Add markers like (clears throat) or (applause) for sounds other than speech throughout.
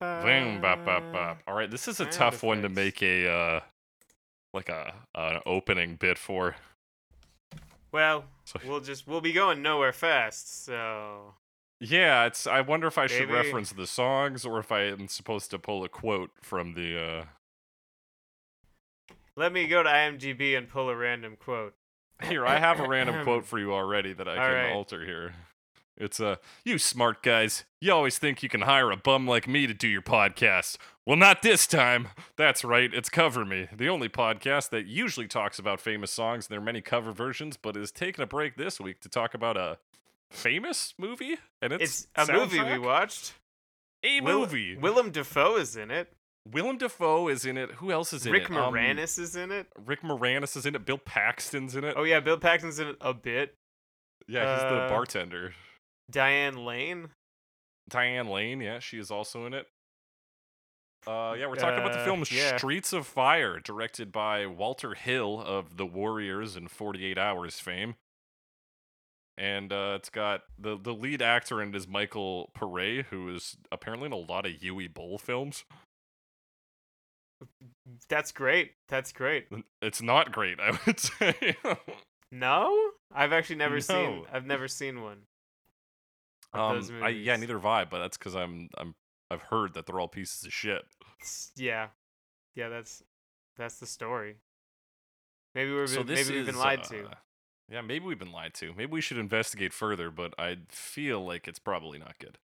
Boom, bop, bop, bop. All right, this is a Sound tough one to make a uh, like a an opening bit for. Well, So- we'll just we'll be going nowhere fast, so Yeah, it's. I wonder if I should reference the songs or if I am supposed to pull a quote from the. uh let me go to IMDb and pull a random quote. Here, I have a random quote (laughs) for you already that I All can right. alter here. It's uh, you smart guys. You always think you can hire a bum like me to do your podcast. Well, not this time. That's right, it's Cover Me, the only podcast that usually talks about famous songs and their many cover versions, but is taking a break this week to talk about a famous movie and its, It's a movie we watched. A Will- movie. Willem Dafoe is in it. Willem Dafoe is in it. Who else is in Rick it? Um, Moranis is in it. Rick Moranis is in it. Bill Paxton's in it. Oh yeah, Bill Paxton's in it a bit. yeah, he's the uh, bartender. Diane Lane. Diane Lane, yeah, she is also in it. Uh, yeah, we're talking about the Uh, film yeah. Streets of Fire, directed by Walter Hill of The Warriors and 48 Hours fame. And uh, it's got the the lead actor in it is Michael Pare, who is apparently in a lot of Uwe Boll films. That's great. That's great. It's not great, I would (laughs) say. No, I've actually never seen. I've never seen one. Um, I, yeah, neither have I, but that's because I'm I'm I've heard that they're all pieces of shit. Yeah, yeah. That's that's the story. Maybe we're so maybe we've been lied to. uh, Yeah, maybe we've been lied to. Maybe we should investigate further, but I feel like it's probably not good.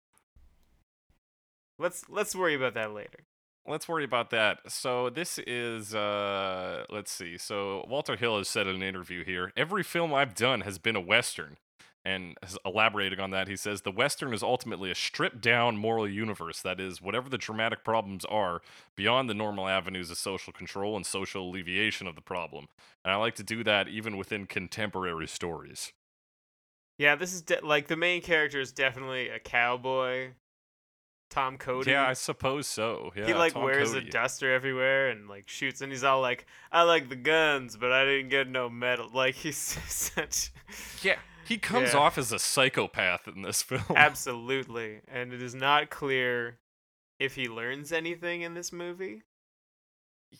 Let's let's worry about that later. Let's worry about that. So this is uh let's see. So Walter Hill has said in an interview here, every film I've done has been a western. And elaborating on that, he says the western is ultimately a stripped down moral universe that is whatever the dramatic problems are beyond the normal avenues of social control and social alleviation of the problem. And I like to do that even within contemporary stories. Yeah, this is de- like the main character is definitely a cowboy. Tom Cody. Yeah, I suppose so. Yeah, he like Tom wears Cody. a duster everywhere and like shoots, and he's all like, "I like the guns, but I didn't get no medal." Like (laughs) he's such. Yeah, he comes Yeah. off as a psychopath in this (laughs) film. Absolutely, and it is not clear if he learns anything in this movie.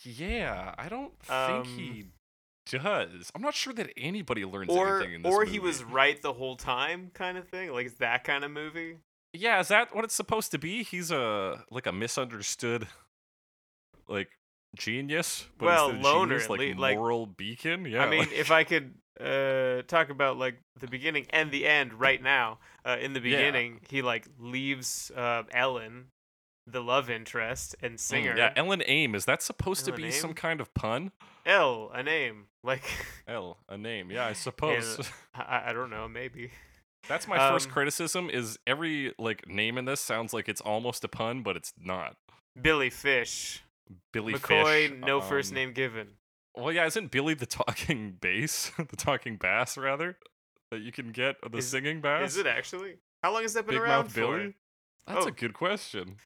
Yeah, I don't think Um, he does. I'm not sure that anybody learns or anything in this or movie. Or he was right the whole time kind of thing like it's that kind of movie Yeah, is that what it's supposed to be? He's a like a misunderstood (laughs) like genius, but Well, loner, genius, like like- moral beacon. Yeah, i mean like- if i could uh talk about like the beginning and the end right now uh in the Yeah. beginning he like leaves uh ellen the love interest and Mm, singer yeah, Ellen Aim. Is that supposed to Ellen be some kind of pun? l a name like (laughs) L, a name. Yeah, I suppose. (laughs) I, I don't know maybe That's my first Um, criticism. Is every like name in this sounds like it's almost a pun, but it's not. billy fish Billy mccoy Fish. no first um, name given Well, yeah, isn't Billy the talking (laughs) bass, (laughs) the talking bass rather, that you can get the Is- singing bass? is it actually how long has that been Big around Mouth for Billy? That's Oh. a good question.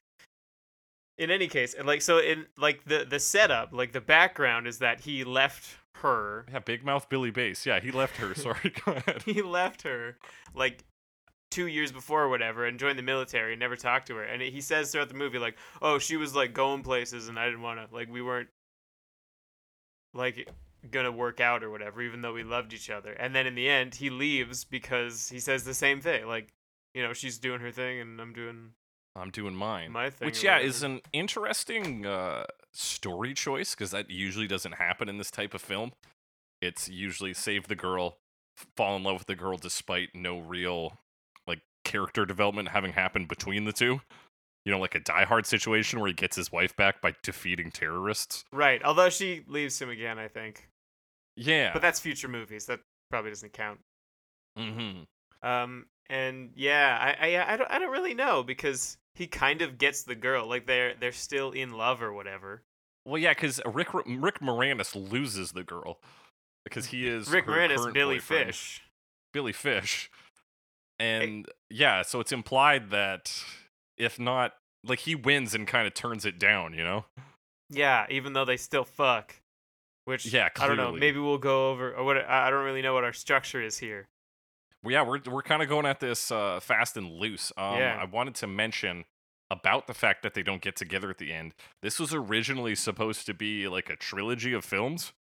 in any case and, like so in like the the setup like the background is that he left her Yeah, Big Mouth Billy Bass. Yeah, he left her. (laughs) Sorry, go ahead. he left her like two years before or whatever and joined the military and never talked to her and he says throughout the movie like oh she was like going places and i didn't want to like we weren't like gonna work out or whatever even though we loved each other and then in the end he leaves because he says the same thing like you know she's doing her thing and i'm doing I'm doing mine. my thing Which, yeah, whatever. is an interesting uh, story choice because that usually doesn't happen in this type of film. It's usually save the girl, fall in love with the girl despite no real character development having happened between the two. You know, like a Die Hard situation where he gets his wife back by defeating terrorists. right although she leaves him again i think Yeah. but that's future movies that probably doesn't count mm-hmm. Um, and yeah, I, I, I don't, I don't really know because he kind of gets the girl. Like they're, they're still in love or whatever. Well, yeah, because Rick Rick Moranis loses the girl because he is Rick Moranis, Billy boyfriend. Fish. Billy Fish. And yeah, so it's implied that if not, like he wins and kind of turns it down, you know? Yeah, even though they still fuck. Which Yeah, I don't know. Maybe we'll go over or what. I don't really know what our structure is here. Well, yeah, we're we're kind of going at this uh, fast and loose. Um, Yeah. I wanted to mention about the fact that they don't get together at the end. This was originally supposed to be like a trilogy of films.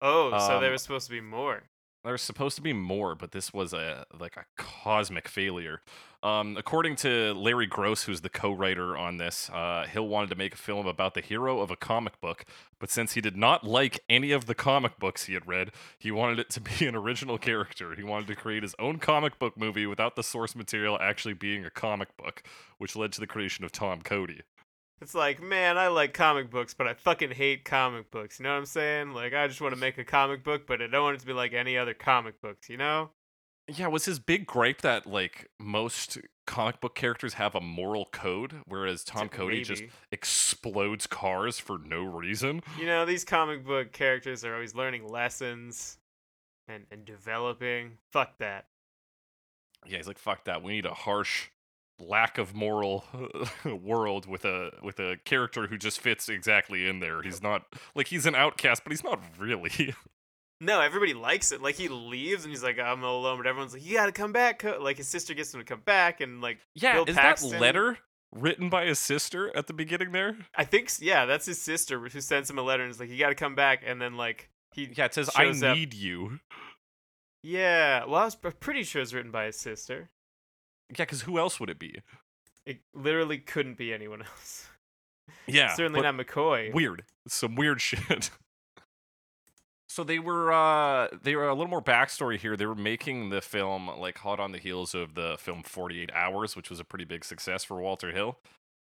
Oh, so there Um, was supposed to be more. There's supposed to be more, but this was a like a cosmic failure. Um, according to Larry Gross, who's the co-writer on this, uh, Hill wanted to make a film about the hero of a comic book, but since he did not like any of the comic books he had read, he wanted it to be an original character. He wanted to create his own comic book movie without the source material actually being a comic book, which led to the creation of Tom Cody. It's like, man, I like comic books, but I fucking hate comic books. You know what I'm saying? Like, I just want to make a comic book, but I don't want it to be like any other comic books. You know? Yeah, was his big gripe that like most comic book characters have a moral code, whereas Tom Cody just explodes cars for no reason? You know, these comic book characters are always learning lessons and and developing. Fuck that. Yeah, he's like, fuck that. We need a harsh, lack of moral (laughs) world with a with a character who just fits exactly in there. He's not like he's an outcast, but he's not really. (laughs) No, everybody likes it. Like he leaves and he's like, I'm alone, but everyone's like, you gotta come back. Like his sister gets him to come back, and like, yeah, Bill is Paxton- that letter written by his sister at the beginning there? I think yeah, that's his sister who sends him a letter and is like, you gotta come back, and then like he Yeah, it says I shows up. need you. Yeah, well, I was pretty sure it's written by his sister. Yeah, because who else would it be? It literally couldn't be anyone else. Yeah, Certainly not McCoy. weird some weird (laughs) shit so they were uh they were a little more backstory here they were making the film like hot on the heels of the film 48 hours which was a pretty big success for walter hill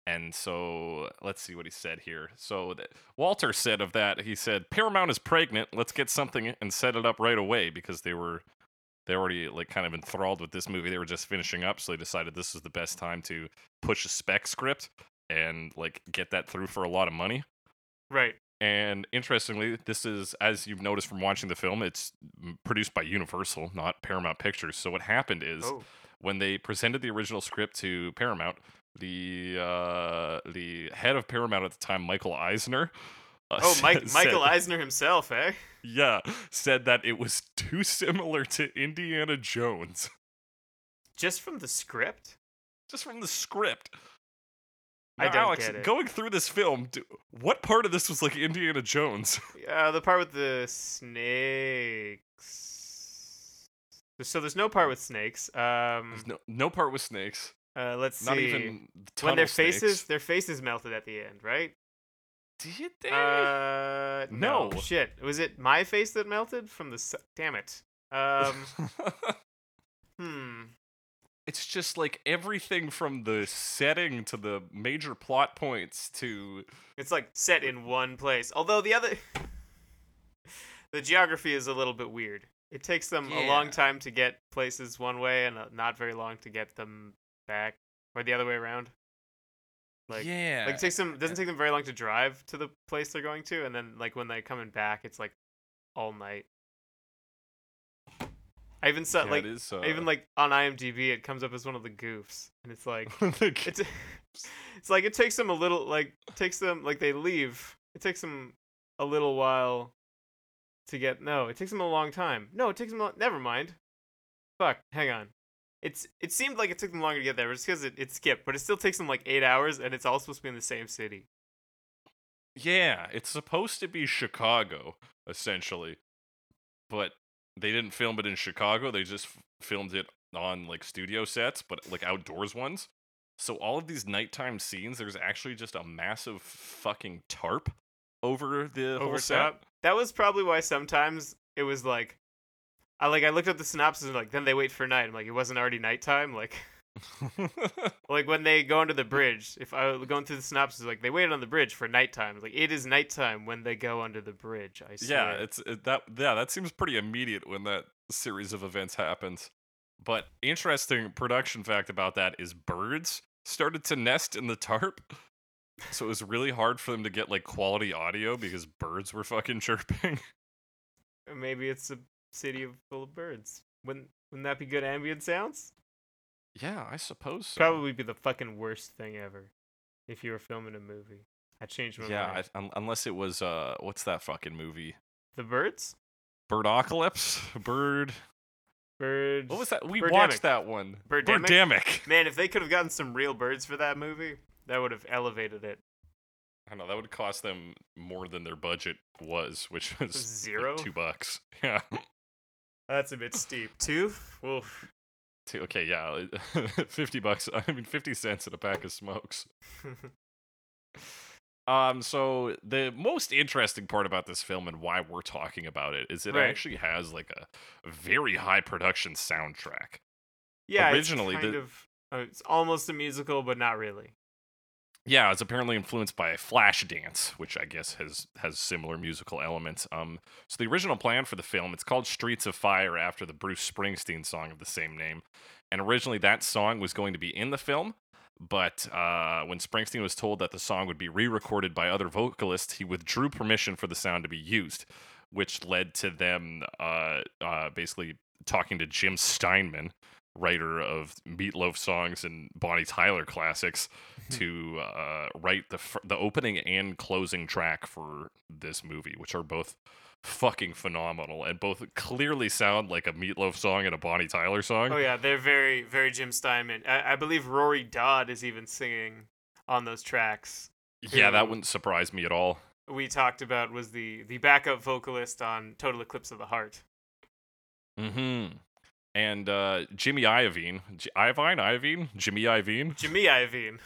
and so let's see what he said here so th- walter said of that he said paramount is pregnant let's get something and set it up right away because they were they already like kind of enthralled with this movie they were just finishing up so they decided this was the best time to push a spec script and like get that through for a lot of money Right. and interestingly, this is, as you've noticed from watching the film, it's produced by Universal, not Paramount Pictures. So what happened is Oh, when they presented the original script to Paramount, the uh, the head of Paramount at the time, Michael Eisner. Uh, oh, (laughs) Mike, said- Michael Eisner himself, eh? Yeah, said that it was too similar to Indiana Jones, Just from the script? just from the script. I don't Alex, get it. going through this film, do, what part of this was like Indiana Jones? (laughs) Uh, the part with the snakes. So there's no part with snakes. Um, There's no, no part with snakes. uh, let's Not see. Not even the when their tunnel faces, their faces melted at the end, right? Did they? Uh, no. No. Shit. Was it my face that melted from the? s- Damn it. Um. (laughs) hmm. it's just like everything from the setting to the major plot points to It's like set in one place. Although the other, (laughs) the geography is a little bit weird. It takes them a long time to get places one way and uh, not very long to get them back, or the other way around. Like, yeah. like it takes them doesn't take them very long to drive to the place they're going to, and then like when they're coming back, it's like all night. I even saw Yeah, like it is, uh, even like on IMDb, it comes up as one of the goofs, and it's like (laughs) it's (laughs) it's like it takes them a little like takes them like they leave it takes them a little while to get no it takes them a long time. No it takes them a, never mind. Fuck hang on it's it seemed like it took them longer to get there just because it, it skipped but it still takes them like eight hours and it's all supposed to be in the same city yeah, it's supposed to be Chicago essentially, but they didn't film it in Chicago. They just f- filmed it on like studio sets, but like outdoors ones. So all of these nighttime scenes, there's actually just a massive fucking tarp over the whole over set. top that was probably why sometimes it was like i like i looked up the synopsis and like then they wait for night i'm like it wasn't already nighttime like (laughs) Like when they go under the bridge, if I was going through the synopsis, like they waited on the bridge for nighttime. Like it is nighttime when they go under the bridge. I swear. Yeah, it's it, that. Yeah, that seems pretty immediate when that series of events happens. But interesting production fact about that is birds started to nest in the tarp. So it was really hard for them to get like quality audio because birds were fucking chirping. (laughs) maybe it's a city of full of birds. Wouldn't wouldn't that be good ambient sounds? Yeah, I suppose so. Probably be the fucking worst thing ever if you were filming a movie. I changed my Yeah, mind. Un- unless it was uh, what's that fucking movie? The birds? Birdocalypse? (laughs) Bird? Birds. What was that? We Birdemic. watched that one. Birdemic? Birdemic. Man, if they could have gotten some real birds for that movie, that would have elevated it. I know that would cost them more than their budget was, which (laughs) was like, two bucks. (laughs) Yeah. That's a bit steep. Two? Oof. Two, okay, yeah, (laughs) fifty bucks. I mean, fifty cents in a pack of smokes. (laughs) Um, so the most interesting part about this film and why we're talking about it is it Right. actually has like a very high production soundtrack. yeah, Originally, it's kind the- of. Uh, it's almost a musical, but not really. Yeah, it's apparently influenced by Flashdance, which I guess has has similar musical elements. Um, so the original plan for the film, it's called Streets of Fire after the Bruce Springsteen song of the same name, and originally that song was going to be in the film, but uh, when Springsteen was told that the song would be re-recorded by other vocalists, he withdrew permission for the sound to be used, which led to them uh, uh, basically talking to Jim Steinman, writer of Meatloaf songs and Bonnie Tyler classics to uh, write the the opening and closing track for this movie, which are both fucking phenomenal and both clearly sound like a Meatloaf song and a Bonnie Tyler song. Oh yeah, they're very, very Jim Steinman. I, I believe Rory Dodd is even singing on those tracks. yeah, that wouldn't surprise me at all. We talked about was the the backup vocalist on Total Eclipse of the Heart. Mm-hmm. And uh, Jimmy Iovine, J- Iovine, Iovine, Jimmy Iovine, (laughs) Jimmy Iovine.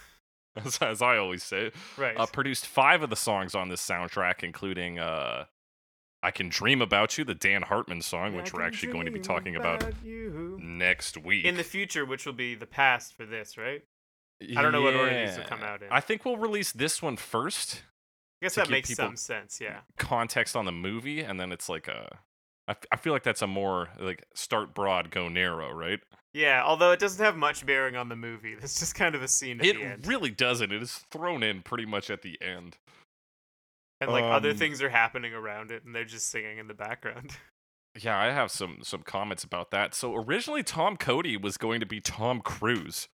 as, as I always say, Right. uh, produced five of the songs on this soundtrack, including uh, "I Can Dream About You," the Dan Hartman song, which I we're actually going to be talking about you. next week. in the future, which will be the past for this, right? I don't know what order these will come out in. I think we'll release this one first, I guess that give makes people- some sense. Yeah. context on the movie, and then it's like a. I, f- I feel like that's a more like start broad, go narrow, right? Yeah. Although it doesn't have much bearing on the movie. (laughs) It's just kind of a scene at It the end, really doesn't. It is thrown in pretty much at the end. and like other um, things are happening around it, and they're just singing in the background. (laughs) Yeah, I have some some comments about that. So originally, Tom Cody was going to be Tom Cruise,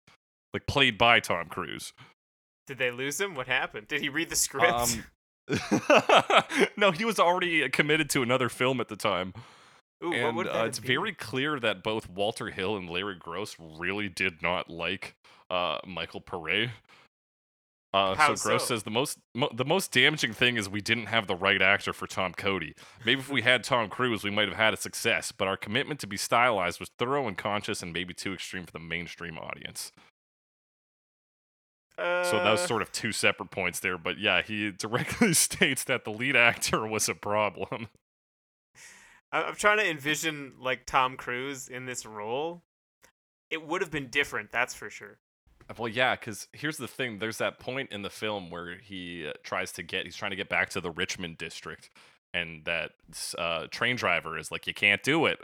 like played by Tom Cruise. Did they lose him? What happened? Did he read the script? Um, (laughs) (laughs) no, he was already committed to another film at the time, Ooh, and uh, that it's be? very clear that both Walter Hill and Larry Gross really did not like uh, Michael Pare. Uh, so Gross so? says the most mo- the most damaging thing is we didn't have the right actor for Tom Cody. Maybe if we had Tom Cruise, we might have had a success. But our commitment to be stylized was thorough and conscious, and maybe too extreme for the mainstream audience. So that was Uh, sort of two separate points there. But yeah, he directly (laughs) states that the lead actor was a problem. I'm trying to envision like Tom Cruise in this role. It would have been different, that's for sure. Well, yeah, because here's the thing: there's that point in the film where he uh, tries to get, he's trying to get back to the Richmond district, and that uh, train driver is like, "You can't do it,"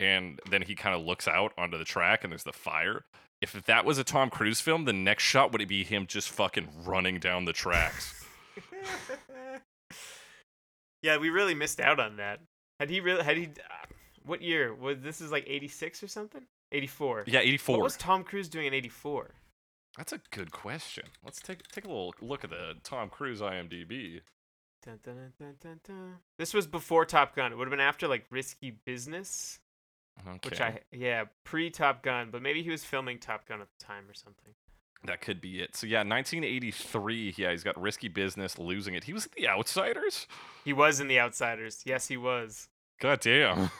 and then he kind of looks out onto the track, and there's the fire. If that was a Tom Cruise film, the next shot would be him just fucking running down the tracks. (laughs) yeah, we really missed out on that. Had he really? Had he? Uh, what year was this? Is like '86 or something? '84. yeah, eighty four. What was Tom Cruise doing in '84? That's a good question. Let's take take a little look at the Tom Cruise IMDb. Dun, dun, dun. This was before Top Gun. It would have been after like Risky Business, Okay, which I yeah pre Top Gun, but maybe he was filming Top Gun at the time or something. That could be it. So yeah, 1983. Yeah, he's got risky business, losing it. He was in The Outsiders. He was in The Outsiders. Yes, he was. God damn.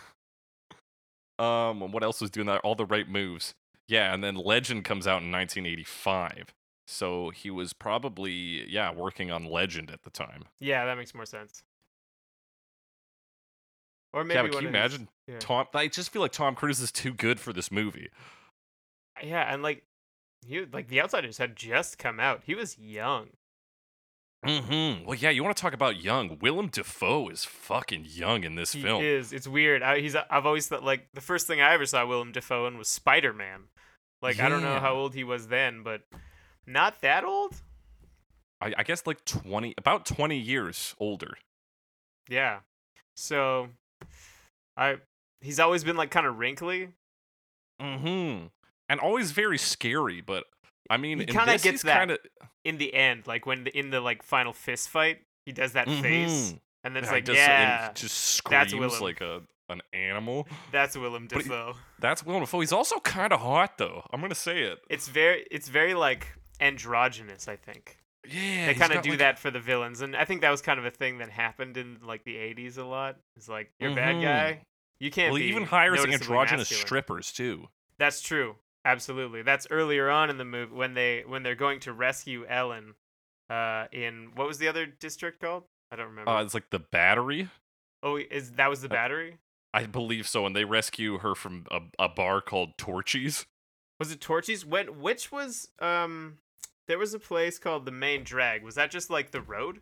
(laughs) um, what else was doing that? All the right moves. Yeah, and then Legend comes out in 1985. So he was probably yeah working on Legend at the time. Yeah, that makes more sense. Or maybe yeah, but can you imagine yeah. Tom? I just feel like Tom Cruise is too good for this movie. Yeah, and like he like The Outsiders had just come out. He was young. Mm-hmm. Well, yeah, you want to talk about young? Willem Dafoe is fucking young in this He film. is. It's weird. I, he's. I've always thought like the first thing I ever saw Willem Dafoe in was Spider Man. Like I don't know how old he was then, but not that old. I, I guess like 20, about 20 years older. Yeah. So, I. He's always been like kind of wrinkly. Mm-hmm. And always very scary, but I mean, He kinda this, gets he's that Kinda, In the end, like when the, in the like final fist fight, he does that face, Mhm. and then it's Yeah, like, he yeah, just screams like a, an animal. (laughs) That's Willem he- Dafoe. That's Willem Dafoe. He's also kind of hot though. I'm gonna say it. It's very it's very like androgynous, I think. Yeah, they kind of do like- that for the villains, and I think that was kind of a thing that happened in like the '80s a lot. It's like you're a bad Mhm. guy, you can't Well, even hires androgynous masculine. strippers too. That's true, absolutely. That's earlier on in the movie when they when they're going to rescue Ellen, uh, in what was the other district called? I don't remember. Uh, it's like the battery. oh, is that was the battery? I believe so, and they rescue her from a, a bar called Torchies. Was it Torchies? When which was um. There was a place called the Main Drag. Was that just like the road?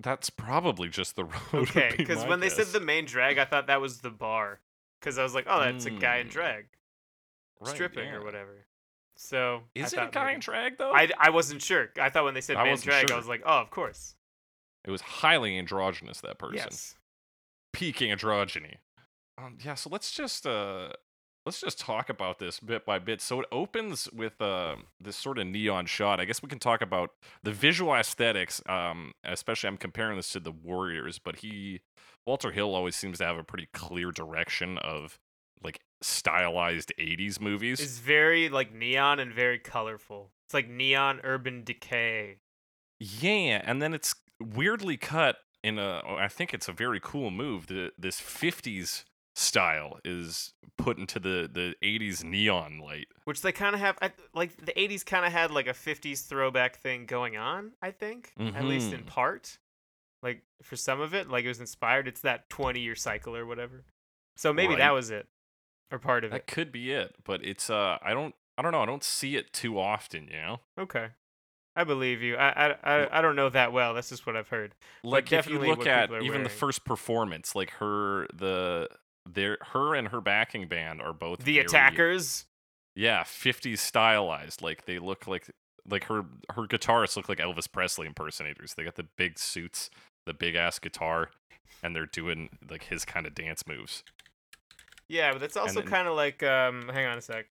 That's probably just the (laughs) road. Okay, because when they said the main drag, I thought that was the bar. Because I was like, oh, that's a guy in Mm. drag, Right, stripping yeah. or whatever. So I Is it a guy maybe- in drag though? I, I wasn't sure. I thought when they said I main drag, sure. I was like, oh, of course. It was highly androgynous. That person. Yes. Peak androgyny. Um, yeah. So let's just uh, let's just talk about this bit by bit. So it opens with uh, this sort of neon shot. I guess we can talk about the visual aesthetics. Um, especially I'm comparing this to the Warriors, but he Walter Hill always seems to have a pretty clear direction of like stylized 80s movies. It's very like neon and very colorful. It's like neon urban decay. Yeah, and then it's weirdly cut in a. oh, think it's a very cool move. The this '50s style is put into the the '80s neon light. Which they kind of have, I, like the '80s kind of had like a '50s throwback thing going on. I think, at least in Mhm. part. Like for some of it, like it was inspired. It's that 20-year cycle or whatever. So maybe that was it, or part of That it. That could be it, but it's uh, I don't, I don't know, I don't see it too often. You know, Okay, I believe you. I I I, I don't know that well. That's just what I've heard. like if you look at even the first performance, like her the. Their, her and her backing band are both The very- attackers. Yeah, 50s stylized. Like they look like like her her guitarists look like Elvis Presley impersonators. They got the big suits, the big ass guitar, and they're doing like his kind of dance moves. Yeah, but that's also kind of like um. Hang on a sec.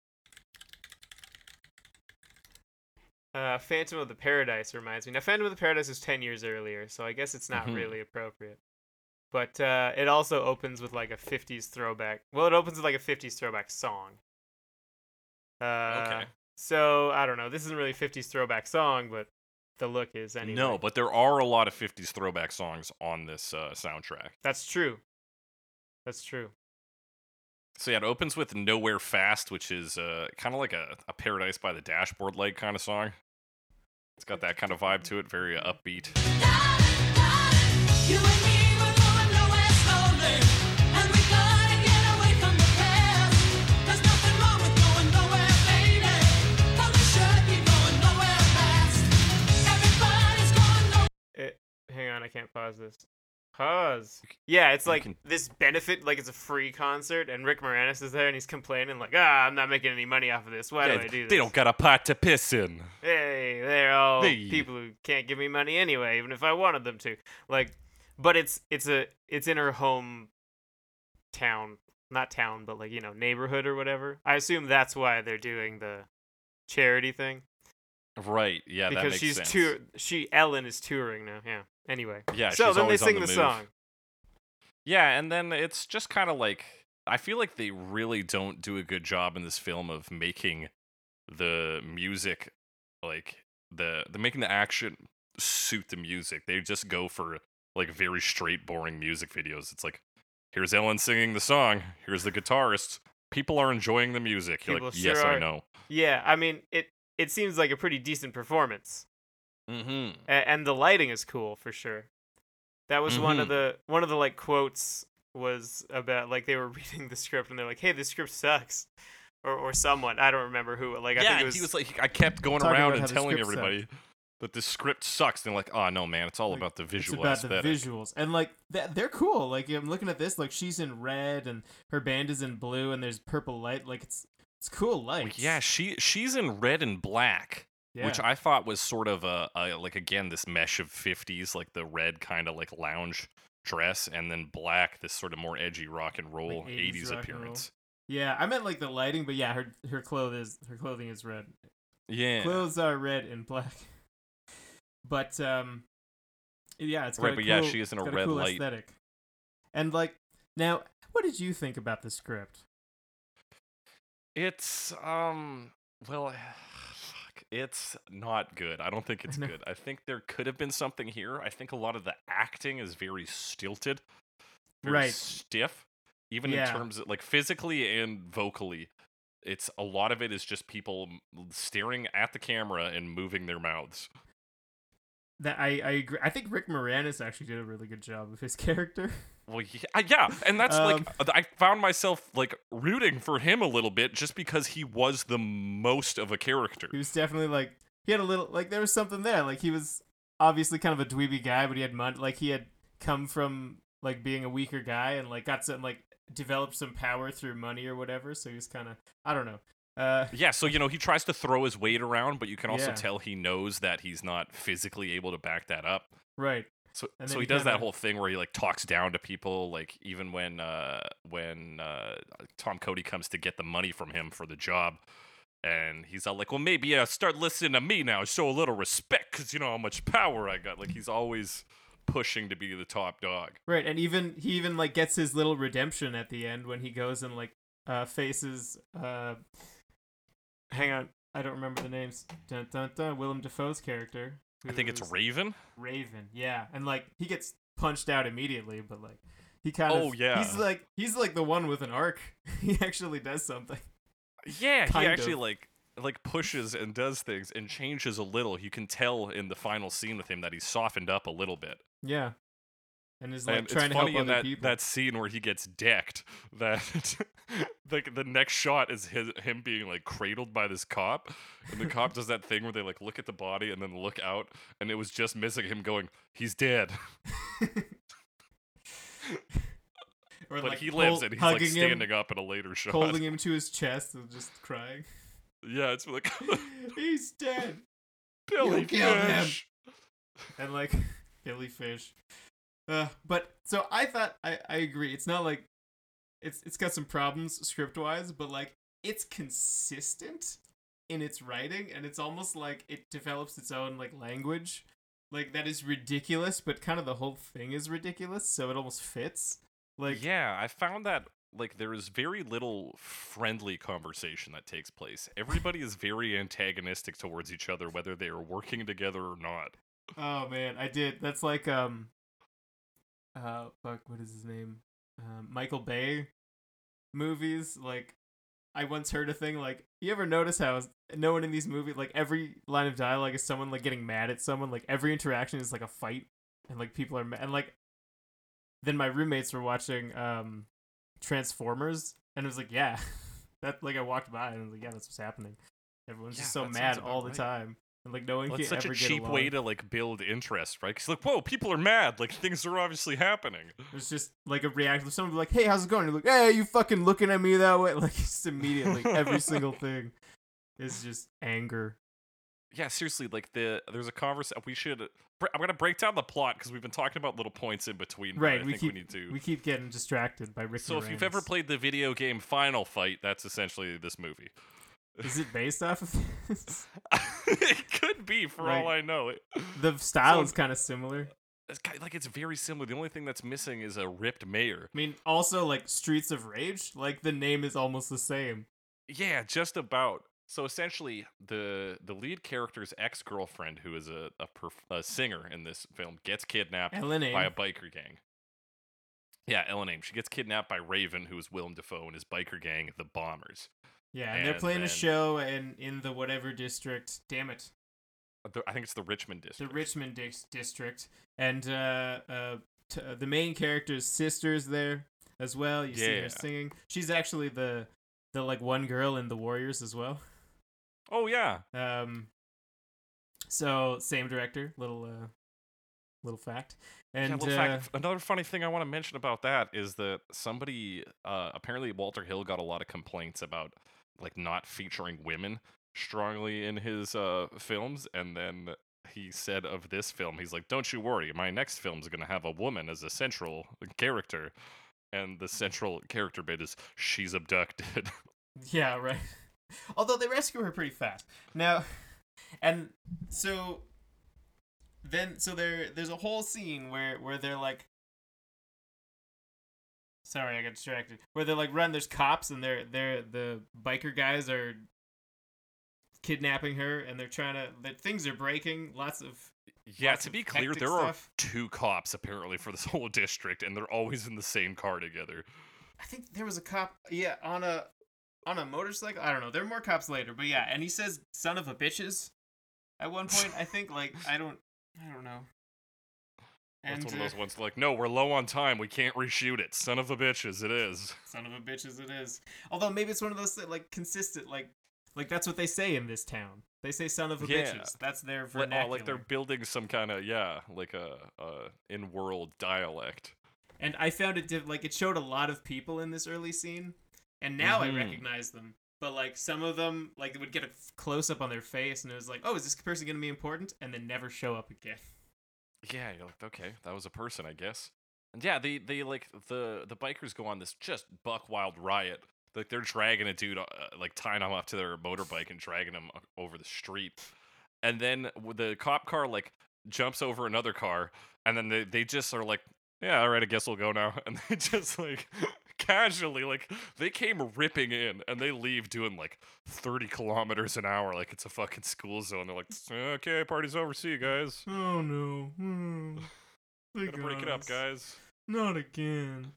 Uh, Phantom of the Paradise reminds me. Now, Phantom of the Paradise is ten years earlier, so I guess it's not Mhm. really appropriate. But uh, it also opens with like a '50s throwback. Well, it opens with like a '50s throwback song. Uh, Okay. So I don't know. This isn't really a '50s throwback song, but the look is anyway. No, but there are a lot of 50s throwback songs on this uh, soundtrack. that's true. That's true. So yeah, it opens with "Nowhere Fast," which is uh, kind of like a, a Paradise by the Dashboard Light kind of song. It's got that kind of vibe to it, very uh, upbeat. I can't pause this. Pause. Yeah, it's like can- this benefit, like it's a free concert, and Rick Moranis is there, and he's complaining like, "Ah, I'm not making any money off of this. Why Yeah, do I do this?" they don't got a pot to piss in. Hey, they're all They- people who can't give me money anyway, even if I wanted them to. Like, but it's it's a it's in her home town, not town, but like you know neighborhood or whatever. I assume that's why they're doing the charity thing Right? Yeah, that because she's sense. tour she Ellen is touring now. Yeah. Anyway. Yeah, So then they sing the the, song. Yeah, and then it's just kind of like I feel like they really don't do a good job in this film of making the music like the the making the action suit the music. They just go for like very straight boring music videos. It's like here's Ellen singing the song, here's the guitarist. People are enjoying the music. You're People like, "Yes, sure I know." Yeah, I mean it. It seems like a pretty decent performance, Mhm. a- and the lighting is cool for sure. That was one of Mhm. the one of the like quotes was about like they were (laughs) reading the script and they're like, "Hey, this script sucks," or or someone I don't remember who. Like I yeah, think it was, he was like, I kept going around and telling script sucked. everybody that the script sucks. And like, oh no, man, it's all Like, about the It's visual about aesthetic. the visuals, and like th- they're cool. Like I'm looking at this, like she's in red, and her band is in blue, and there's purple light. Like it's it's cool Like, lights. yeah, she she's in red and black, yeah. which I thought was sort of a, a like again this mesh of 50s, like the red kind of like lounge dress, and then black, this sort of more edgy rock and roll 80s 80s, rock roll. appearance. yeah, I meant like the lighting, but yeah, her her clothes her clothing is red. Yeah, Clothes are red and black. (laughs) But um, yeah, it's Right, a but yeah, she is in a red cool light. aesthetic, and like Now, what did you think about the script? It's um well it's not good. I don't think it's know. good. I think there could have been something here. I think a lot of the acting is very stilted. Very Right. stiff. Even Yeah. in terms of like physically and vocally. It's a lot of it is just people staring at the camera and moving their mouths. That I I agree. I think Rick Moranis actually did a really good job of his (laughs) character. Well, yeah, yeah, and that's Um, like I found myself like rooting for him a little bit just because he was the most of a character. He was definitely like he had a little like there was something there. Like he was obviously kind of a dweeby guy, but he had money. Like he had come from like being a weaker guy and like got some like developed some power through money or whatever. So he was kind of I don't know. Uh, Yeah, so you know he tries to throw his weight around, but you can also Yeah. tell he knows that he's not physically able to back that up. right. So, so he he does that kinda- whole thing where he like talks down to people, like even when uh, when uh, Tom Cody comes to get the money from him for the job, and he's all like, "Well, maybe uh, start listening to me now, show a little respect, cause you know how much power I got." Like he's always pushing to be the top dog. Right, and even he even like gets his little redemption at the end when he goes and like uh faces uh hang on, I don't remember the names. Dun, dun, dun, Willem Dafoe's character. I think it's Raven. Raven. Yeah, and like he gets punched out immediately, but like he kind of Oh, yeah. he's like he's like the one with an arc. (laughs) he actually does something. Yeah, Kind he actually of. like like pushes and does things and changes a little. You can tell in the final scene with him that he's softened up a little bit. Yeah, and is like and trying it's to help other that, people. that scene where he gets decked (laughs) that (laughs) like the next shot is his, him being like cradled by this cop and the cop (laughs) does that thing where they like look at the body and then look out and it was just missing him going he's dead or but like he lives and he's like standing him, up in a later shot holding him to his chest and just crying. yeah it's like He's dead. Billy him. Fish and like Billy Fish. Uh, but so I thought I I agree. It's not like it's it's got some problems script wise, but like it's consistent in its writing, and it's almost like it develops its own like language, like that is ridiculous, but kind of the whole thing is ridiculous, so it almost fits. Like yeah, I found that like there is very little friendly conversation that takes place. Everybody is very antagonistic towards each other, whether they are working together or not. Oh man, I did. That's like um uh fuck, what is his name? Um, Michael Bay movies. Like I once heard a thing like you ever notice how no one in these movies like every line of dialogue is someone like getting mad at someone, like every interaction is like a fight and like people are ma- and like then my roommates were watching um Transformers and it was like, yeah. (laughs) that like I walked by and I was like, yeah, that's what's happening. Everyone's just so mad all the right. time. And like no one Well, can it's such ever a cheap way to like build interest, right? Because like, whoa, people are mad. Like things are obviously happening. It's just like a reaction. Someone like, "Hey, how's it going?" You're like, "Hey, you fucking looking at me that way?" (laughs) Like just immediately, every (laughs) single thing is just anger. Yeah, seriously. Like the there's a conversation. We should. I'm gonna break down the plot because we've been talking about little points in between. Right, I we think keep we need to. we keep getting distracted by Rick. so if you've ever played the video game Final Fight, that's essentially this movie. Is it based off of this? (laughs) it could be, for all I know. It, the style So- is kind of similar. it's ki- like it's very similar. The only thing that's missing is a ripped mayor. I mean, also like Streets of Rage, like the name is almost the same. Yeah, just about. So essentially, the the lead character's ex girlfriend, who is a a, perf- a singer in this film, gets kidnapped Ellen by a biker gang. Yeah, Ellen Aim. She gets kidnapped by Raven, who is Willem Dafoe, and his biker gang, the Bombers. Yeah, and they're and playing a show in in the whatever district. Damn it, Uh, I think it's the Richmond district. the. Richmond dis- district, and uh, uh, t- uh, the main character's sister's there as well. You see her singing. She's actually the the like one girl in the Warriors as well. oh yeah, Um, so same director. Little uh, little fact. And yeah, little uh, fact, another funny thing I want to mention about that is that somebody, uh, apparently Walter Hill got a lot of complaints about like not featuring women strongly in his uh, films, and then he said of this film, he's like, "Don't you worry, my next film's gonna have a woman as a central character." And the central character bit is she's abducted. (laughs) Yeah, right. (laughs) Although they rescue her pretty fast. Now, and so then so there there's a whole scene where where they're like Sorry, I got distracted. Where they're like run, there's cops and they're they're the biker guys are kidnapping her and they're trying to the things are breaking. Lots of Yeah, Lots to be clear, there are two cops apparently for this (laughs) whole district, and they're always in the same car together. I think there was a cop yeah, on a on a motorcycle. I don't know. There are more cops later, but yeah, and he says son of a bitches at one point, I think like I don't I don't know. That's one of those ones like, no, we're low on time. We can't reshoot it. Son of a bitches, it is. son of a bitches, it is. Although maybe it's one of those that like consistent like like that's what they say in this town. They say son of a Yeah. bitches. That's their Like, vernacular. oh, like they're building some kind of yeah, like a, a in-world dialect. And I found it diff- like it showed a lot of people in this early scene, and now Mhm. I recognize them. But like some of them, like they would get a close up on their face, and it was like, oh, is this person gonna be important? And then never show up again. Yeah, you're like, okay, that was a person, I guess. And yeah, they they like the the bikers go on this just buck wild riot. Like they're dragging a dude, uh, like tying him up to their motorbike and dragging him over the street. And then the cop car like jumps over another car, and then they they just are like, yeah, all right, I guess we'll go now. (laughs) And they just like casually like they came ripping in and they leave doing like 30 kilometers an hour like it's a fucking school zone they're like okay party's over see you guys Oh no! Hmm. (laughs) Gotta break it up, guys. Not again.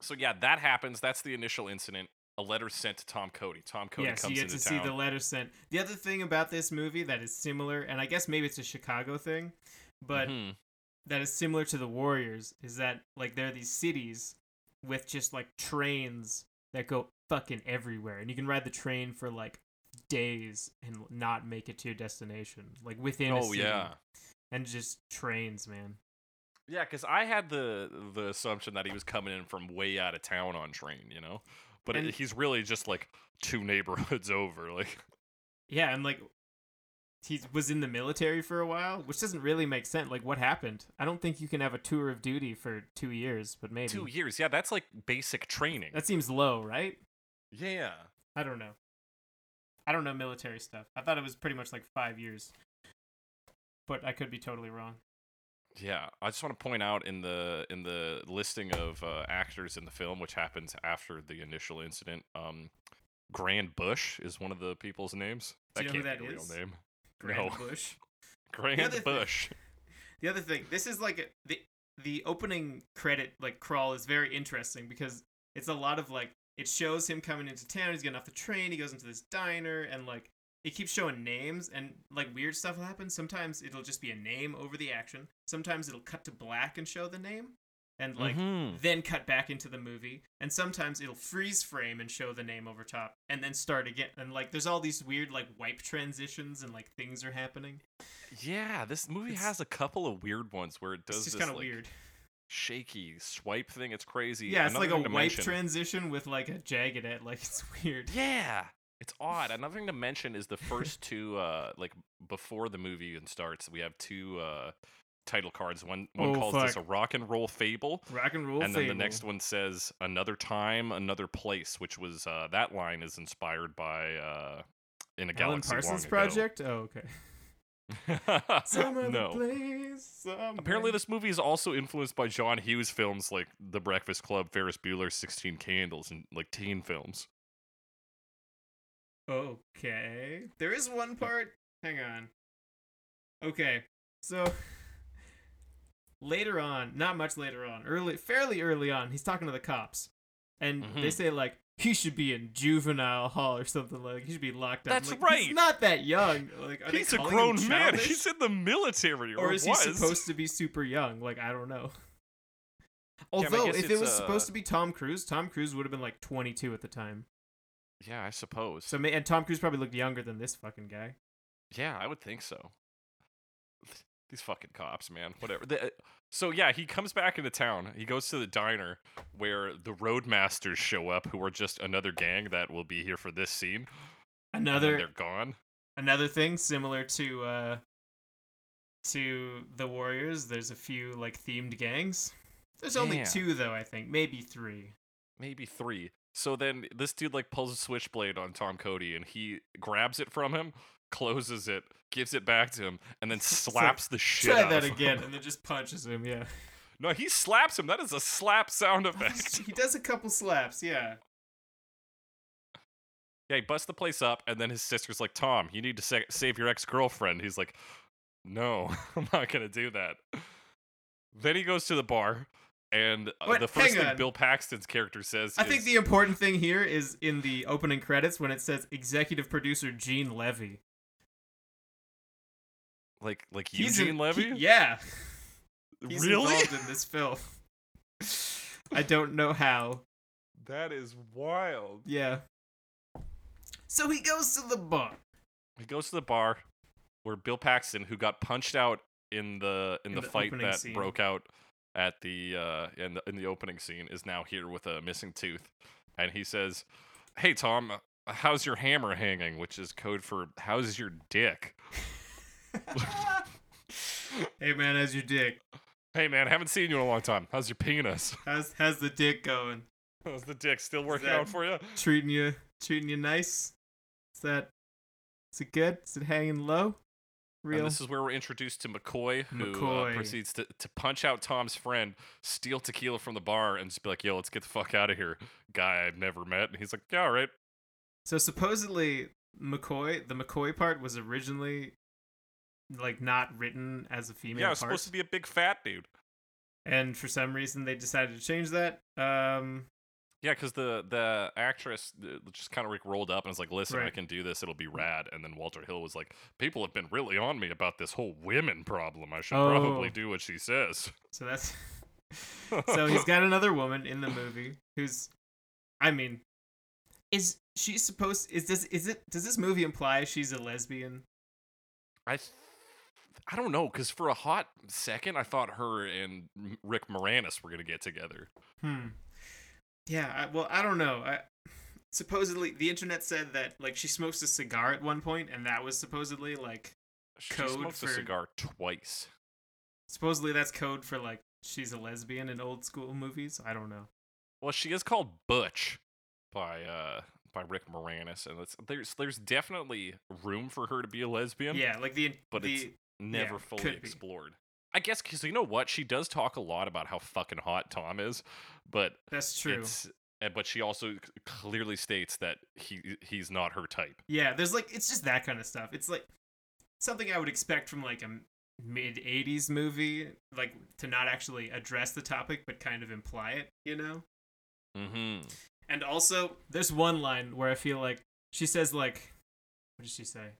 So yeah, that happens. That's the initial incident. A letter sent to Tom Cody. Tom Cody yes, comes you get to see the letter sent. The other thing about this movie that is similar, and I guess maybe it's a Chicago thing, but Mhm. That is similar to the Warriors is that like there are these cities with just like trains that go fucking everywhere, and you can ride the train for like days and not make it to your destination, like within a oh yeah, and just trains, man. yeah. Because I had the the assumption that he was coming in from way out of town on train, you know, but it, he's really just like two neighborhoods (laughs) over. Like, Yeah, and like he was in the military for a while, which doesn't really make sense. Like, what happened? I don't think you can have a tour of duty for two years, but maybe two years. Yeah, that's like basic training. that seems low, right? yeah. I don't know. I don't know military stuff. I thought it was pretty much like five years, but I could be totally wrong. Yeah, I just want to point out in the in the listing of uh, actors in the film, which happens after the initial incident, um, Grand Bush is one of the people's names. Do That you know who can't that be a is? real name. Grand No. Bush. (laughs) Grand thing- Bush. (laughs) The other thing, this is like a, the the opening credit like crawl is very interesting because it's a lot of like it shows him coming into town. He's getting off the train. He goes into this diner and like it keeps showing names and like weird stuff will happen. Sometimes it'll just be a name over the action. Sometimes it'll cut to black and show the name and like Mhm. then cut back into the movie. And sometimes it'll freeze frame and show the name over top and then start again. And like there's all these weird like wipe transitions and like things are happening. Yeah, this movie It's- has a couple of weird ones where it does It's this kind of like, weird. shaky swipe thing. It's crazy. Yeah, it's Another like a wipe mention- transition with like a jagged edge. (laughs) Like it's weird. Yeah, it's odd. (laughs) Another thing to mention is the (laughs) first two, uh, like before the movie even starts, we have two uh, title cards. One one Oh, calls this a rock and roll fable, Rock and roll. and then the next one says another time, another place, which was uh, that line is inspired by uh, in a Alan galaxy Parsons Project. Oh, okay. (laughs) Some other no. place. Apparently, this movie is also influenced by John Hughes films like The Breakfast Club, Ferris Bueller's Sixteen Candles, and like teen films. Okay. There is one part. Hang on. Okay. So later on, not much later on, early, fairly early on, he's talking to the cops, and they Mhm. say like he should be in juvenile hall or something like he should be locked up. That's like, right. He's not that young. Like, they He's a grown man. He's in the military, or, or is he supposed to be super young? Like I don't know. I mean, I Although, guess if it was uh, supposed to be Tom Cruise, Tom Cruise would have been like 22 at the time. Yeah, I suppose. So, and Tom Cruise probably looked younger than this fucking guy. yeah, I would think so. These fucking cops, man. Whatever. The- so yeah, he comes back into town. He goes to the diner where the Roadmasters show up, who are just another gang that will be here for this scene. and Another they're gone. another thing similar to uh to the Warriors. There's a few like themed gangs. There's only Yeah. two though, I think, maybe three. maybe three. So then this dude like pulls a switchblade on Tom Cody and he grabs it from him, closes it, gives it back to him, and then (laughs) slaps the shit Try out that of again, him. and (laughs) then just punches him. Yeah. No, he slaps him. That is a slap sound (laughs) effect. he does a couple slaps, yeah. Yeah, he busts the place up, and then his sister's like, "Tom, you need to sa- save your ex girlfriend." He's like, "No, I'm not gonna do that." Then he goes to the bar, and uh, the first thing. Bill Paxton's character says, I think the important thing here is in the opening credits when it says executive producer Gene Levy. Like like He's Eugene in- Levy, he- yeah. (laughs) He's really? involved in this film. (laughs) I don't know how. That is wild. Yeah. So he goes to the bar. He goes to the bar where Bill Paxton, who got punched out in the in, In the, the fight that scene. broke out at the uh in the in the opening scene, is now here with a missing tooth, and he says, "Hey Tom, how's your hammer hanging?" Which is code for "How's your dick?" (laughs) (laughs) hey man, how's your dick? Hey man, haven't seen you in a long time. How's your penis? (laughs) How's how's the dick going? How's the dick still working out for you? Treating you treating you nice? Is that is it good? Is it hanging low? Real. And this is where we're introduced to McCoy, who McCoy. Uh, proceeds to, to punch out Tom's friend, steal tequila from the bar, and just be like, yo, let's get the fuck out of here. Guy I've never met. And he's like, yeah, all right. So supposedly McCoy, the McCoy part was originally like not written as a female yeah, it was part, supposed to be a big fat dude. and for some reason they decided to change that. Um, Yeah, because the the actress uh, just kind of like rolled up and was like, "Listen, I can do this. It'll be rad." And then Walter Hill was like, "People have been really on me about this whole women problem. I should probably Oh. do what she says." so that's (laughs) so he's got another woman in the movie who's, I mean, is she supposed? Is this is it? Does this movie imply she's a lesbian? I th- I don't know, because for a hot second, I thought her and Rick Moranis were gonna get together. Hmm. Yeah. I, well, I don't know. I, supposedly, the internet said that like she smokes a cigar at one point, and that was supposedly like She Code smokes a for- cigar twice. supposedly that's code for like she's a lesbian in old school movies. I don't know. Well, she is called Butch by uh by Rick Moranis, and it's, there's there's definitely room for her to be a lesbian. Yeah, like the but the never yeah, fully explored. I guess because you know what, she does talk a lot about how fucking hot Tom is, but that's true. it's uh, but she also clearly states that he he's not her type. Yeah, there's like it's just that kind of stuff. It's like something I would expect from like a mid '80s movie, like to not actually address the topic but kind of imply it. You know. Mm-hmm. And also, there's one line where I feel like she says like, what did she say?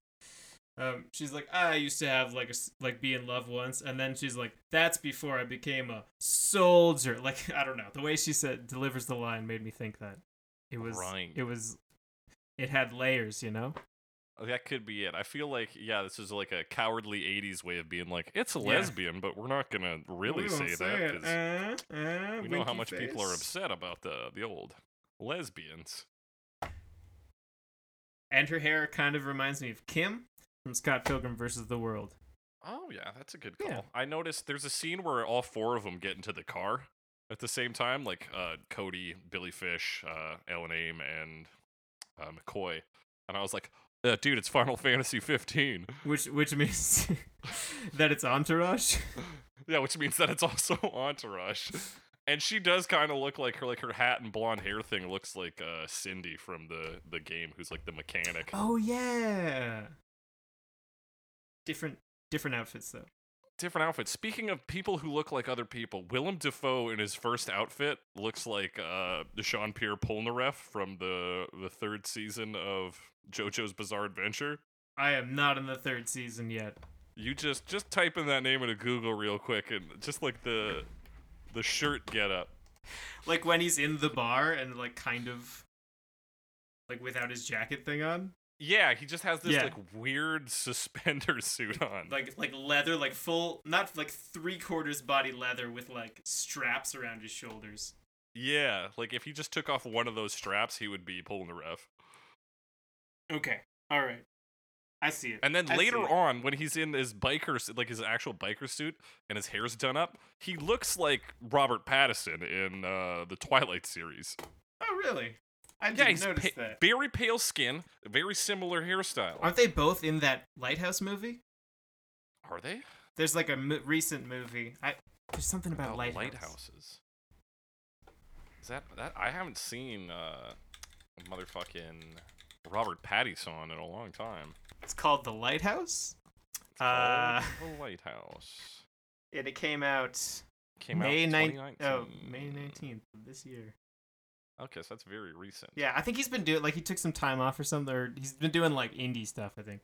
Um, she's like, I used to have like a like be in love once, and then she's like, that's before I became a soldier. (laughs) Like I don't know, the way she said delivers the line made me think that it was Right. it was it had layers, you know. That could be it. I feel like yeah, this is like a cowardly '80s way of being like it's a Yeah. lesbian, but we're not gonna really say won't that it. 'cause Uh, uh, we know how much people are upset about the the old lesbians. And her hair kind of reminds me of Kim from Scott Pilgrim versus the World. Oh yeah, that's a good call. Yeah. I noticed there's a scene where all four of them get into the car at the same time, like uh, Cody, Billy Fish, uh, Ellen Aim, and uh, McCoy, and I was like, uh, "Dude, it's Final Fantasy 15." Which which means (laughs) that it's Entourage. (laughs) yeah, which means that it's also (laughs) Entourage. And she does kind of look like her, like her hat and blonde hair thing looks like uh, Cindy from the the game, who's like the mechanic. Oh yeah. Different different outfits though. different outfits. Speaking of people who look like other people, Willem Dafoe in his first outfit looks like uh, Jean Pierre Polnareff from the the third season of JoJo's Bizarre Adventure. I am not in the third season yet. You just just type in that name into Google real quick and just like the the shirt get up. Like when he's in the bar and like kind of like without his jacket thing on. Yeah, he just has this Yeah. like weird (laughs) suspender suit on. Like like leather, like full not like three quarters body leather with like straps around his shoulders. yeah, like if he just took off one of those straps, he would be Polnareff. Okay. Alright. I see it. And then I later on, when he's in his biker, s- like his actual biker suit, and his hair's done up, he looks like Robert Pattinson in uh, the Twilight series. Oh really? I Yeah, didn't he's notice pa- that. very pale skin, very similar hairstyle. Aren't they both in that lighthouse movie? Are they? There's like a mo- recent movie. I There's something about Oh, lighthouse. lighthouses. Is that that I haven't seen uh motherfucking Robert Pattinson in a long time. It's called the lighthouse. It's Uh, The Lighthouse. (laughs) and it came out Came May out in 9 2019. Oh, May 19th of this year. Okay, so that's very recent. Yeah, I think he's been doing like he took some time off or something, or he's been doing like indie stuff. I think.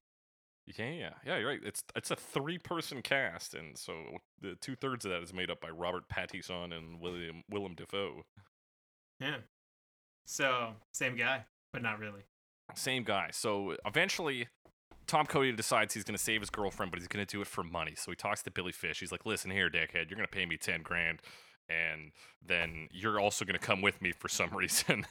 Yeah, yeah, yeah. You're right. It's it's a three-person cast, and so the two thirds of that is made up by Robert Pattinson and William Willem Dafoe. Yeah. So same guy, but not really. Same guy. So eventually, Tom Cody decides he's going to save his girlfriend, but he's going to do it for money. So he talks to Billy Fish. He's like, "Listen here, dickhead, you're going to pay me ten grand, and then you're also going to come with me for some (laughs) reason."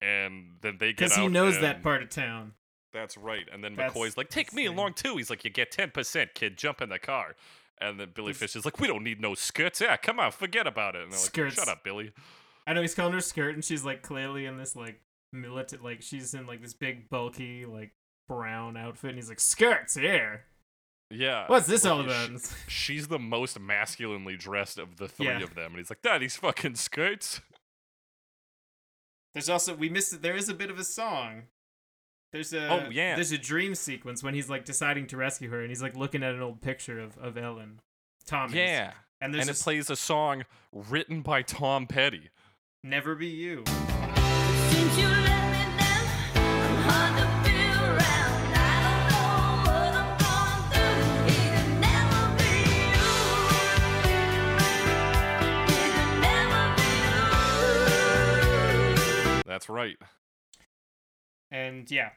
and then they get Because he knows that part of town. That's right. And then That's McCoy's like, "Take me insane. along too." He's like, "You get ten percent, kid. Jump in the car." And then Billy Fish is like, "We don't need no skirts. Yeah, come on, forget about it." And they're like, Skirts. "Shut up, Billy." I know he's calling her skirt, and she's like clearly in this like militant, like she's in like this big bulky like brown outfit, and he's like skirts here. Yeah. What's this like, all about? And it's- she's the most masculinely dressed of the three Yeah. of them, and he's like, "That these fucking skirts." There's also we missed it. There is a bit of a song. There's a Oh, yeah. There's a dream sequence when he's like deciding to rescue her, and he's like looking at an old picture of of Ellen, Tom. Yeah. and there's And it this plays a song written by Tom Petty. "Never Be You." That's right. And yeah,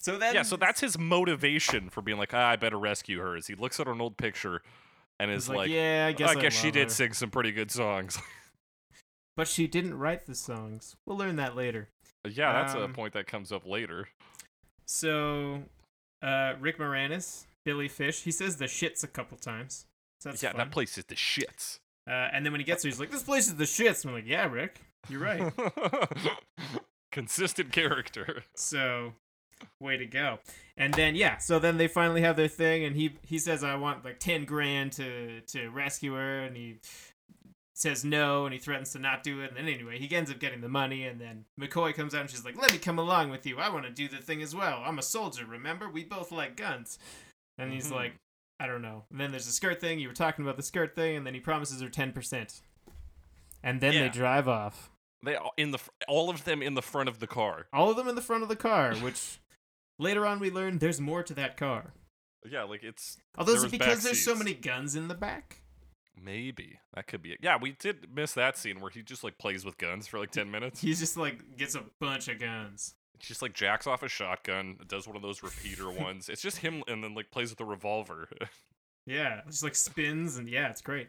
so then Yeah, so that's his motivation for being like, ah, I better rescue her. Is he looks at an old picture and is like, like, yeah, I guess I guess she love did sing some pretty good songs. (laughs) but she didn't write the songs. We'll learn that later. yeah, that's a Um, point that comes up later. So, uh, Rick Moranis, Billy Fish, he says the shits a couple times. So yeah, fun. that place is the shits. Uh, and then when he gets there, he's like, "This place is the shits." And I'm like, "Yeah, Rick, you're right." (laughs) Consistent character. (laughs) so, way to go. And then yeah, so then they finally have their thing, and he he says, "I want like ten grand to to rescue her," and he says no, and he threatens to not do it. And then anyway, he ends up getting the money, and then McCoy comes out, and she's like, "Let me come along with you. I want to do the thing as well. I'm a soldier, remember? We both like guns." And he's Mhm. like, "I don't know." And then there's a skirt thing. You were talking about the skirt thing, and then he promises her ten percent. And then they drive off. They all in the all of them in the front of the car. All of them in the front of the car, which (laughs) later on we learn there's more to that car. Yeah, like it's Although There is was it because there's so many guns in the back? maybe that could be it. Yeah, we did miss that scene where he just like plays with guns for like ten minutes. He just like gets a bunch of guns. just like jacks off a shotgun, does one of those repeater (laughs) ones. It's just him, and then like plays with a revolver. (laughs) Yeah, just like spins and yeah, it's great.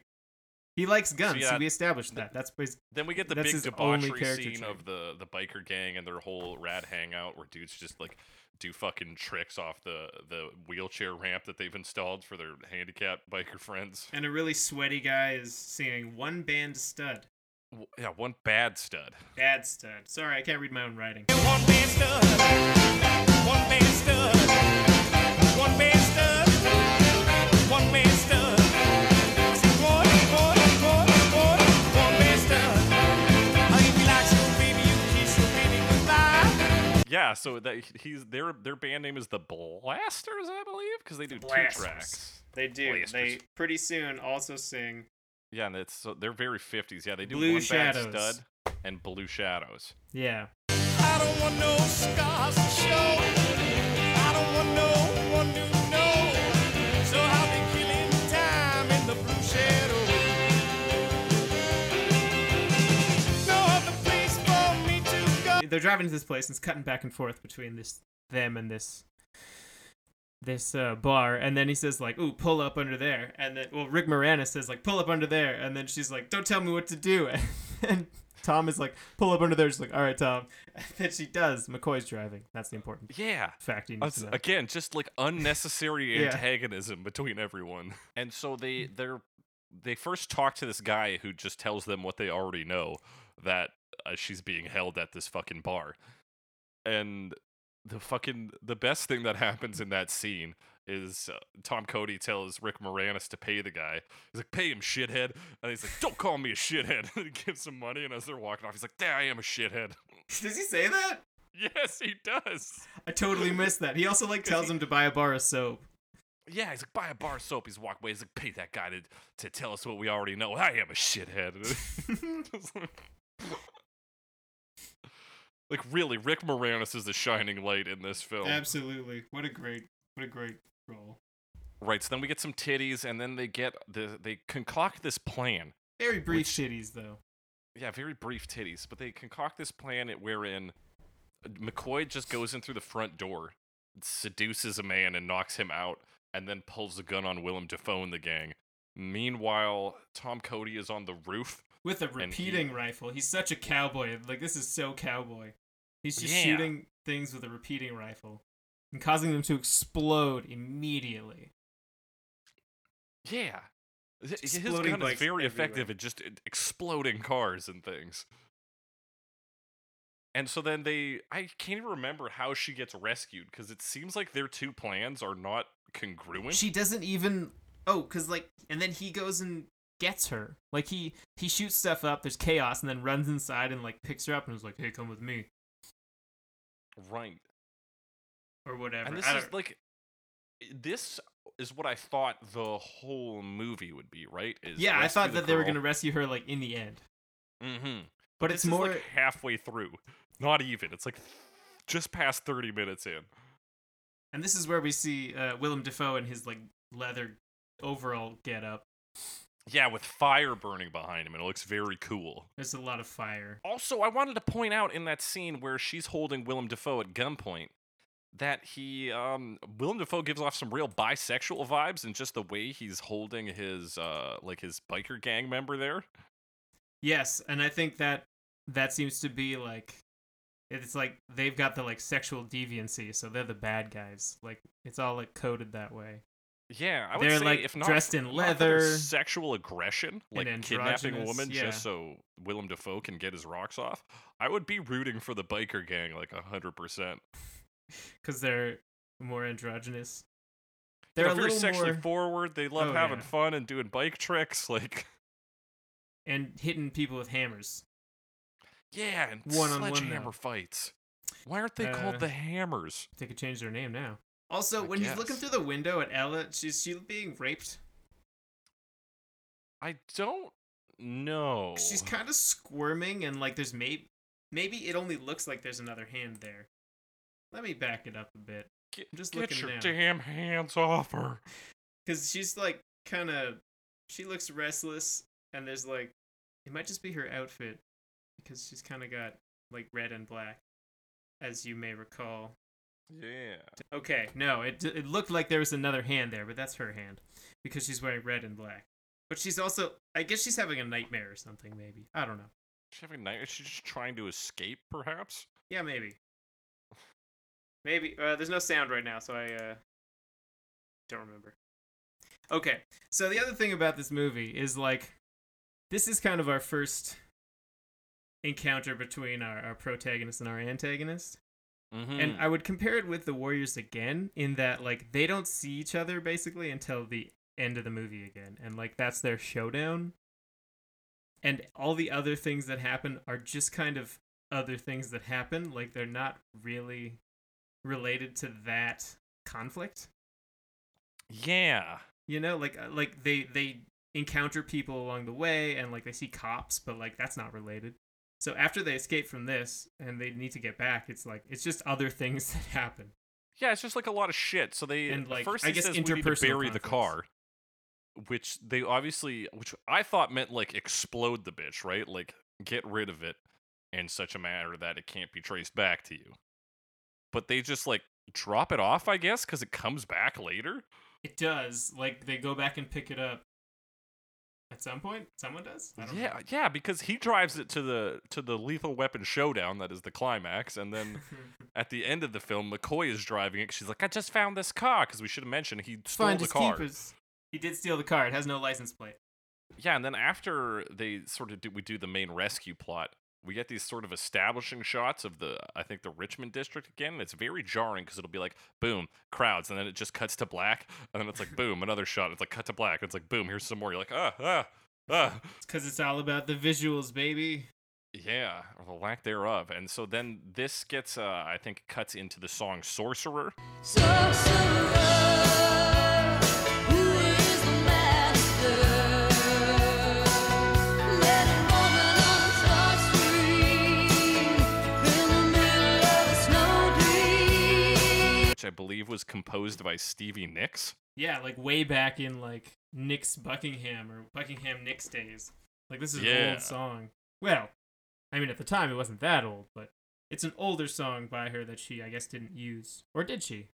He likes guns. yeah, so we established that. That's bas- then we get the That's big his only debauchery character scene trait. of the the biker gang and their whole rad hangout, where dudes just like do fucking tricks off the the wheelchair ramp that they've installed for their handicapped biker friends. and a really sweaty guy is singing one band stud. W- Yeah, one bad stud. Bad stud. Sorry, I can't read my own writing. One man stud, one man stud, one man stud, Yeah, so that he's their their band name is the Blasters, I believe, because they do Blasters. two tracks. They do. Blasters. They pretty soon also sing Yeah, and it's so they're very fifties. Yeah, they do Blue one Shadows. bad stud and Blue Shadows. Yeah. They're driving to this place and it's cutting back and forth between this them and this this uh, bar. And then he says like ooh pull up under there. And then well rick moranis says like pull up under there. And then she's like don't tell me what to do. (laughs) And tom is like pull up under there. She's like all right tom. (laughs) And then she does. Mccoy's driving. That's the important Yeah. fact you need Us- to know. Again, just like unnecessary (laughs) Yeah. antagonism between everyone. And so they they're they first talk to this guy who just tells them what they already know that uh, she's being held at this fucking bar. And the fucking the best thing that (laughs) happens in that scene is uh, Tom Cody tells Rick Moranis to pay the guy. He's like, "Pay him, shithead," and he's like, "Don't call me a shithead." (laughs) and he gives him money, and as they're walking off, he's like, "Yeah, I am a shithead." (laughs) Does he say that? yes, he does. I totally missed that. He also like tells him to buy a bar of soap. Yeah, he's like, buy a bar of soap. He's walking away. He's like, pay that guy to, to tell us what we already know. I am a shithead. Like- really, Rick Moranis is the shining light in this film. Absolutely. What a great what a great role. Right, so then we get some titties, and then they get the they concoct this plan. Very brief Which- shitties though. Yeah, very brief titties, but they concoct this plan at- wherein uh, McCoy just goes in through the front door, seduces a man, and knocks him out, and then pulls the gun on Willem Dafoe and the gang. Meanwhile, Tom Cody is on the roof. With a repeating rifle. He's such a cowboy. Like this is so cowboy. He's just Yeah. shooting things with a repeating rifle and causing them to explode immediately. Yeah. His gun is very effective at just uh, exploding cars and things. And so then they, I can't even remember how she gets rescued because it seems like their two plans are not congruent. She doesn't even Oh, cuz like and then he goes and gets her. Like he he shoots stuff up, there's chaos and then runs inside and like picks her up and is like, "Hey, come with me." right. Or whatever. And this is like, this is what I thought the whole movie would be, right? Is Yeah, I thought that they were going to rescue her like in the end. Mm-hmm. But this it's more like halfway through. Not even. It's like just past 30 minutes in. And this is where we see uh, Willem Dafoe in his like leather overall get up. Yeah, with fire burning behind him, and it looks very cool. There's a lot of fire. Also, I wanted to point out in that scene where she's holding Willem Dafoe at gunpoint that he, um, Willem Dafoe gives off some real bisexual vibes in just the way he's holding his, uh, like his biker gang member there. Yes, and I think that that seems to be like it's like they've got the like sexual deviancy, so they're the bad guys. Like it's all like coded that way. Yeah, I would They're, say like, if not dressed in not for their leather sexual aggression, like kidnapping a woman yeah. just so Willem Dafoe can get his rocks off, I would be rooting for the biker gang like hundred percent. (laughs) because they're more androgynous. They're They're a very little sexually more forward. They love Oh, having yeah. fun and doing bike tricks. (laughs) Like, and hitting people with hammers. yeah, and One-on-one sledgehammer fights. Why aren't they Uh, called the Hammers? They could change their name now. Also, I when he's looking through the window at Ella, she's she being raped. I don't know. She's kind of squirming, and like there's maybe maybe it only looks like there's another hand there. Let me back it up a bit, get, I'm just get looking your damn hands off her. (laughs) because she's like kind of she looks restless, and there's like it might just be her outfit because she's kind of got like red and black, as you may recall. Yeah. Okay, no, it it looked like there was another hand there, but that's her hand because she's wearing red and black. But she's also, I guess she's having a nightmare or something. Maybe I don't know. She's having night. She's just trying to escape, perhaps. Yeah, maybe. Maybe. Uh, there's no sound right now, so I uh, don't remember. Okay, so the other thing about this movie is like, this is kind of our first encounter between our, our protagonist and our antagonist. Mm-hmm. And I would compare it with the Warriors again, in that like they don't see each other basically until the end of the movie again, and like that's their showdown. And all the other things that happen are just kind of other things that happen, like they're not really related to that conflict. yeah. You know, like uh, like they they encounter people along the way, and like they see cops, but like that's not related. So after they escape from this and they need to get back, it's like it's just other (laughs) things that happen. Yeah, it's just like a lot of shit. So they And, like, first I guess says we need to bury the car, which they obviously, which I thought meant like explode the bitch, right? Like get rid of it in such a manner that it can't be traced back to you. But they just like drop it off, I guess, because it comes back later. It does. Like they go back and pick it up at some point. Someone does. I don't Yeah, yeah, because he drives it to the to the lethal weapon showdown that is the climax, and then (laughs) at the end of the film, McCoy is driving it. She's like, "I just found this car," because we should have mentioned he stole Fine, the car. keep his. He did steal the car. It has no license plate. Yeah, and then after they sort of do, we do the main rescue plot. We get these sort of establishing shots of the I think the Richmond district again. And it's very jarring because it'll be like boom crowds, and then it just cuts to black, and then it's like boom another shot. It's like cut to black. It's like boom here's some more. You're like ah ah ah. It's because it's all about the visuals, baby. Yeah, or the lack thereof. And so then this gets, uh, I think, cuts into the song Sorcerer. Sorcerer, I believe was composed by Stevie Nicks. Yeah, like way back in like Nick's Buckingham or Buckingham Nicks days. Like this is an Yeah. old song. Well, I mean at the time it wasn't that old, but it's an older song by her that she I guess didn't use. Or did she?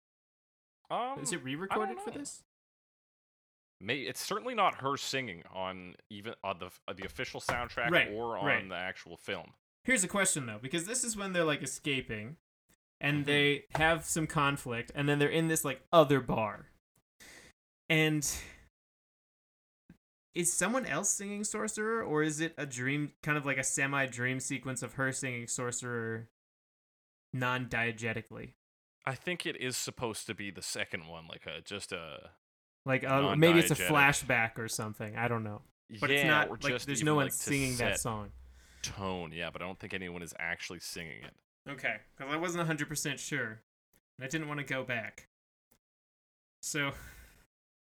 Um, Is it re-recorded for this? May it's certainly not her singing on even on the on the official soundtrack Right, or on right. the actual film. Here's a question though, because this is when they're like escaping and Mhm. they have some conflict and then they're in this like other bar. And is someone else singing Sorcerer or is it a dream kind of like a semi dream sequence of her singing Sorcerer non diegetically? I think it is supposed to be the second one, like a just a Like uh, maybe it's a flashback or something. I don't know. But yeah, it's not like there's no one like, singing that song. Tone, yeah, but I don't think anyone is actually singing it. Okay, because I wasn't 100% sure. And I didn't want to go back. So,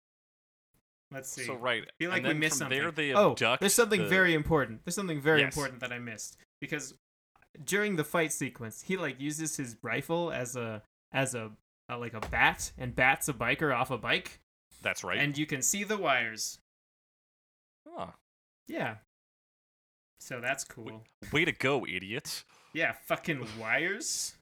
(laughs) let's see. So right, I feel like and we missed something. there they oh, abduct. there's something the- very important. There's something very Yes. important that I missed. Because during the fight sequence, he like uses his rifle as a as a, a like a bat and bats a biker off a bike, That's right. and you can see the wires. Huh. Yeah. So that's cool. Way to go, idiots! Yeah, fucking wires.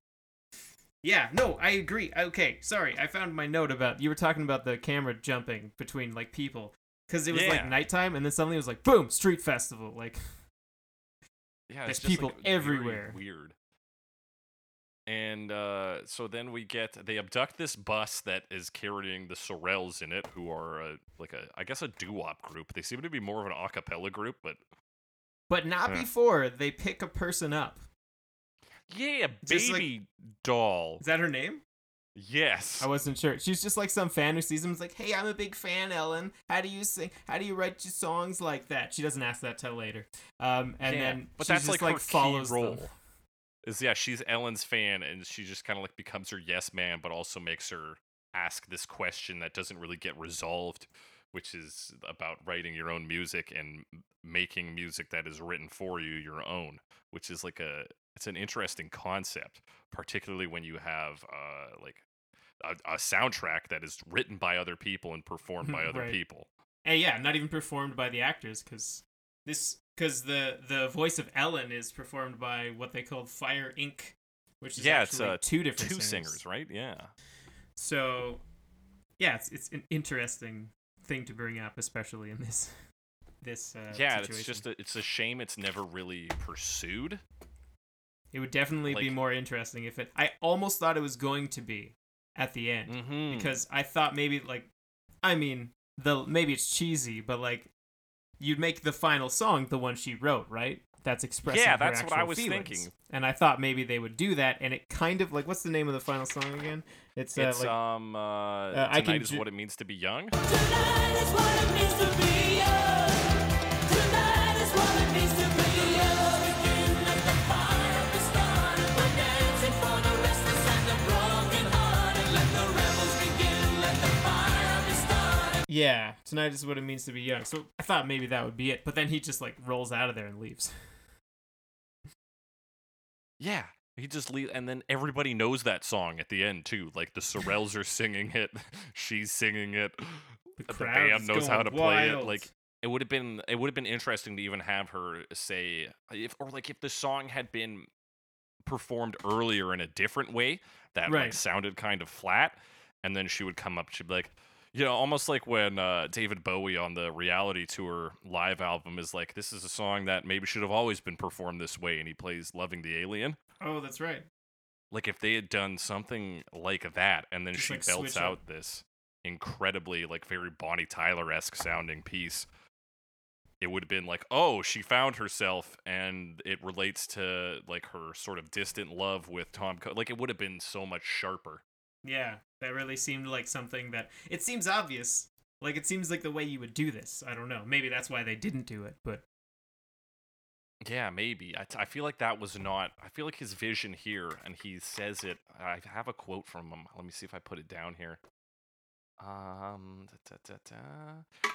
Yeah, no, I agree. Okay, sorry, I found my note about you were talking about the camera jumping between like people because it was like nighttime and then suddenly it was like boom, street festival. Like Yeah, There's people like, everywhere. Weird. And uh, so then we get they abduct this bus that is carrying the Sorels in it, who are uh, like a I guess a doo-wop group. They seem to be more of an a cappella group, but but not Yeah. before they pick a person up. Yeah, Just like- baby doll. Is that her name? Yes. I wasn't sure. She's just like some fan who sees him. Is like, "Hey, I'm a big fan, Ellen. How do you sing? How do you write your songs like that?" She doesn't ask that till later. Um, and Yeah, then but she that's just, like, like her follows key role. them. Is yeah, she's Ellen's fan, and she just kind of like becomes her yes man, but also makes her ask this question that doesn't really get resolved, which is about writing your own music and making music that is written for you your own, which is like a it's an interesting concept, particularly when you have uh like a, a soundtrack that is written by other people and performed by (laughs) other Right. people. And yeah, not even performed by the actors because this because the the voice of Ellen is performed by what they called Fire Inc., which is Yeah, it's, uh, two different Two singers. singers, right? Yeah. So yeah, it's it's an interesting thing to bring up, especially in this (laughs) this uh, yeah, situation. it's just a, it's a shame it's never really pursued. it would definitely be more interesting if it. I almost thought it was going to be at the end Mm-hmm. because I thought maybe like, I mean the maybe it's cheesy, but like you'd make the final song the one she wrote, right? That's expressing Yeah, that's what I was feelings. thinking. And I thought maybe they would do that, and it kind of like what's the name of the final song again? It's, uh, It's like um uh, I tonight can is ju- what it means to be young. Tonight is what it means to be young. Tonight is what it means to be young. Begin, let the fire be started. We're dancing for the restless and the broken-hearted. Let the rebels begin. Let the fire be started. yeah, tonight is what it means to be young. So I thought maybe that would be it, but then he just like rolls out of there and leaves. Yeah, he just leave, and then everybody knows that song at the end too. Like the Sorels are singing it, (laughs) she's singing it. The The band knows how to play it. Like it would have been, it would have been interesting to even have her say if, or like if the song had been performed earlier in a different way that like sounded kind of flat, and then she would come up, she'd be like. You know, almost like when uh, David Bowie on the Reality Tour live album is like, this is a song that maybe should have always been performed this way, and he plays "Loving the Alien." Oh, that's right. like if they had done something like that and then Just, she like, belts out up. this incredibly like very bonnie tyler-esque sounding piece it would have been like, oh, she found herself, and it relates to like her sort of distant love with Tom. Co- like it would have been so much sharper. Yeah, that really seemed like something that it seems obvious. Like it seems like the way you would do this. I don't know. Maybe that's why they didn't do it, but Yeah, maybe. I, t- I feel like that was not. I feel like his vision here, and he says it. I have a quote from him. Let me see if I put it down here. Um, da, da, da.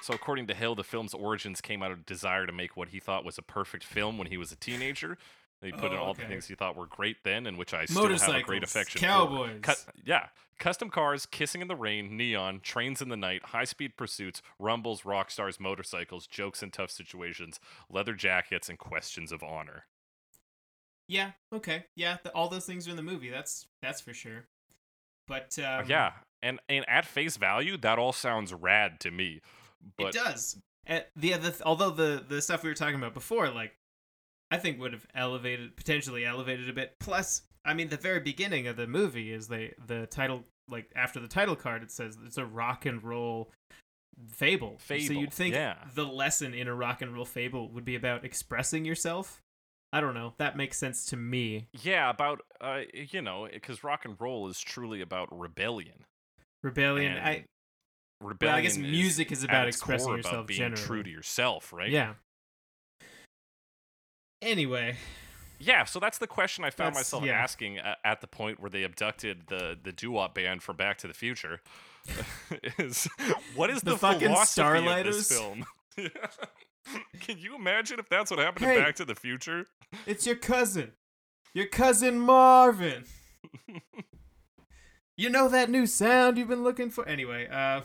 So, according to Hill, the film's origins came out of desire to make what he thought was a perfect film when he was a teenager. He put in Oh, all the things he thought were great then, and which I still have a great affection cowboys. for. Cu- yeah, custom cars, kissing in the rain, neon, trains in the night, high-speed pursuits, rumbles, rock stars, motorcycles, jokes in tough situations, leather jackets, and questions of honor. yeah, okay, yeah, th- all those things are in the movie. That's that's for sure. But um, Uh, yeah, and and at face value, that all sounds rad to me. But it does. Uh, the other, th- although the the stuff we were talking about before, like, I think would have elevated, potentially elevated a bit. Plus, I mean, the very beginning of the movie is they the title, like after the title card, it says it's a rock and roll fable. So you'd think yeah. the lesson in a rock and roll fable would be about expressing yourself. I don't know. That makes sense to me. yeah, about uh, you know, because rock and roll is truly about rebellion. Rebellion. and I rebellion. well, I guess music is about its expressing yourself about being generally. true to yourself, right? Yeah. Anyway, Yeah, so that's the question I found That's- myself yeah. asking at the point where they abducted the the doo-wop band from Back to the Future. (laughs) is what is The the, fucking philosophy of this Starlighters? film? (laughs) Can you imagine if that's what happened Hey. to Back to the Future? It's your cousin. Your cousin Marvin. (laughs) you know that new sound you've been looking for? Anyway, uh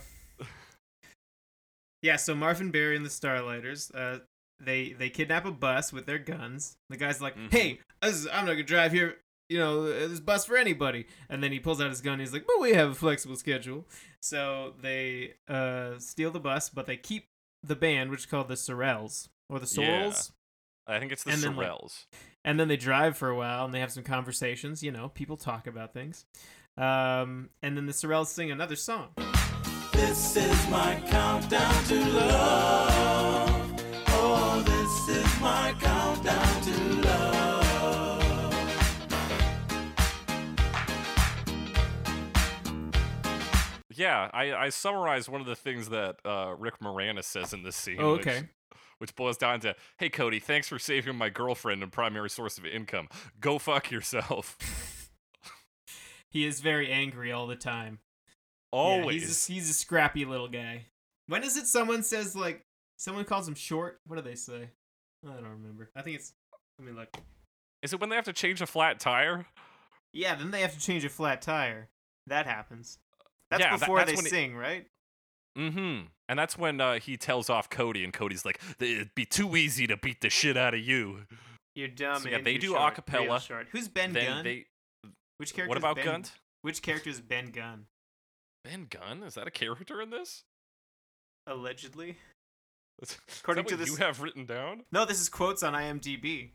Yeah, so Marvin Berry and the Starlighters, uh they they kidnap a bus with their guns. The guy's like, Mhm. "Hey, is- I'm not going to drive here, you know, this bus for anybody." And then he pulls out his gun. He's like, "But we have a flexible schedule." So they uh steal the bus, but they keep the band, which is called the Sorels or the Yeah. I think it's the And then, like, Sorels. and then they drive for a while and they have some conversations you know people talk about things um, and then the Sorels sing another song This is my countdown to love. This is my countdown to love. Yeah, I, I summarized one of the things that uh, Rick Moranis says in this scene. Oh, which- okay. Which, boils down to, "Hey Cody, thanks for saving my girlfriend and primary source of income. Go fuck yourself." (laughs) he is very angry all the time Yeah, Always. he's, a, he's a scrappy little guy when is it someone says like someone calls him short what do they say (laughs) i don't remember i think it's I mean, look Is it when they have to change a flat tire? yeah then they have to change a flat tire that happens that's Yeah, that- before that's they when it- sing right Mm-hmm. And that's when uh, he tells off Cody, and Cody's like, "It'd be too easy to beat the shit out of you." You're dumb. So, yeah, they do short, acapella. short. who's ben then gunn they. which character What about ben, Gunn? which character is ben gunn Ben Gunn? Is that a character in this? Allegedly. According to what this- you have written down. no this is quotes on imdb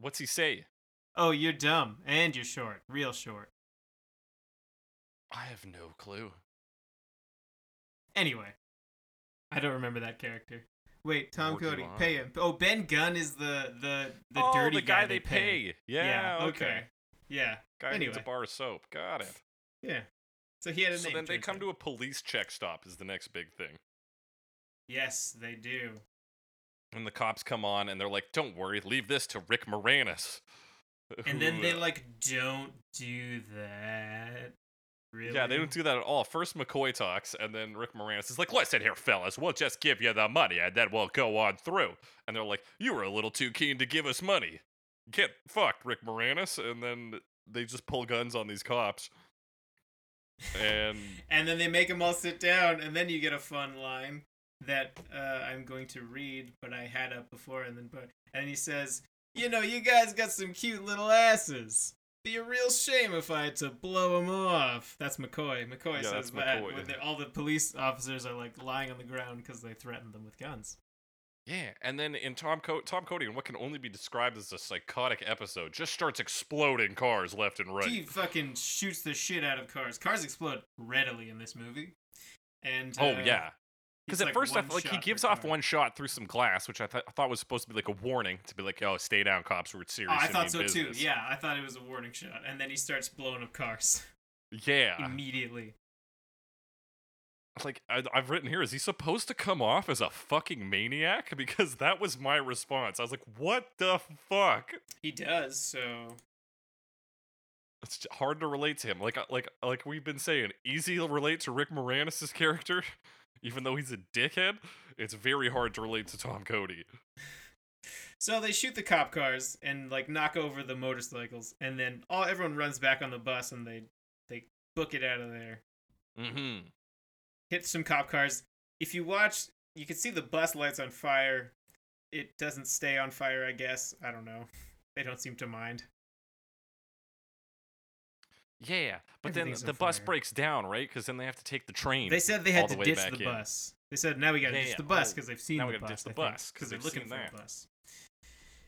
What's he say? Oh, you're dumb and you're short, real short. I have no clue. Anyway, I don't remember that character. Wait, Tom do Cody, pay him. Oh, Ben Gunn is the the the oh, dirty the guy, they pay. Yeah. okay. Yeah, Guy needs a bar of soap. Got it. yeah. So he had a So name. then they come to a police check stop. Is the next big thing. Yes, they do. And the cops come on and they're like, "Don't worry, leave this to Rick Moranis." And then they uh, like don't do that. Really? Yeah, they don't do that at all. First, McCoy talks, and then Rick Moranis is like, "Listen here, fellas, we'll just give you the money, and then we'll go on through." And they're like, "You were a little too keen to give us money. Get fucked, Rick Moranis." And then they just pull guns on these cops. (laughs) And And then they make them all sit down, and then you get a fun line that uh, I'm going to read, but I had up before, and then but and he says, "You know, you guys got some cute little asses. Be a real shame if I had to blow them off." That's McCoy. McCoy Yeah, says that McCoy. they- all the police officers are like lying on the ground because they threatened them with guns. yeah, and then in Tom Co- Tom Cody, in what can only be described as a psychotic episode, just starts exploding cars left and right. He fucking shoots the shit out of cars. Cars explode readily in this movie. And Oh uh, yeah, Because at like, first, I like he gives off one shot through some glass, which I, th- I thought was supposed to be like a warning to be like, "Oh, stay down, cops. We're serious." Oh, I thought so too. Yeah, I thought it was a warning shot, and then he starts blowing up cars yeah. immediately. Like I, I've written here, is he supposed to come off as a fucking maniac? (laughs) Because that was my response. I was like, "What the fuck?" He does so. It's hard to relate to him. Like, uh, like, like we've been saying, easy to relate to Rick Moranis' character, (laughs) even though he's a dickhead. It's very hard to relate to Tom Cody. So they shoot the cop cars and like knock over the motorcycles, and then all everyone runs back on the bus and they they book it out of there. Mm-hmm. Hit some cop cars. If you watch, you can see the bus lights on fire. It doesn't stay on fire, I guess. I don't know. (laughs) They don't seem to mind. Yeah, but then the bus fire. breaks down, right? Because then they have to take the train. They said they had to ditch the in. bus. They said now we gotta Yeah, ditch yeah. the bus Oh, because they've seen now the we gotta bus. ditch the bus, 'cause because they're looking for that. the bus.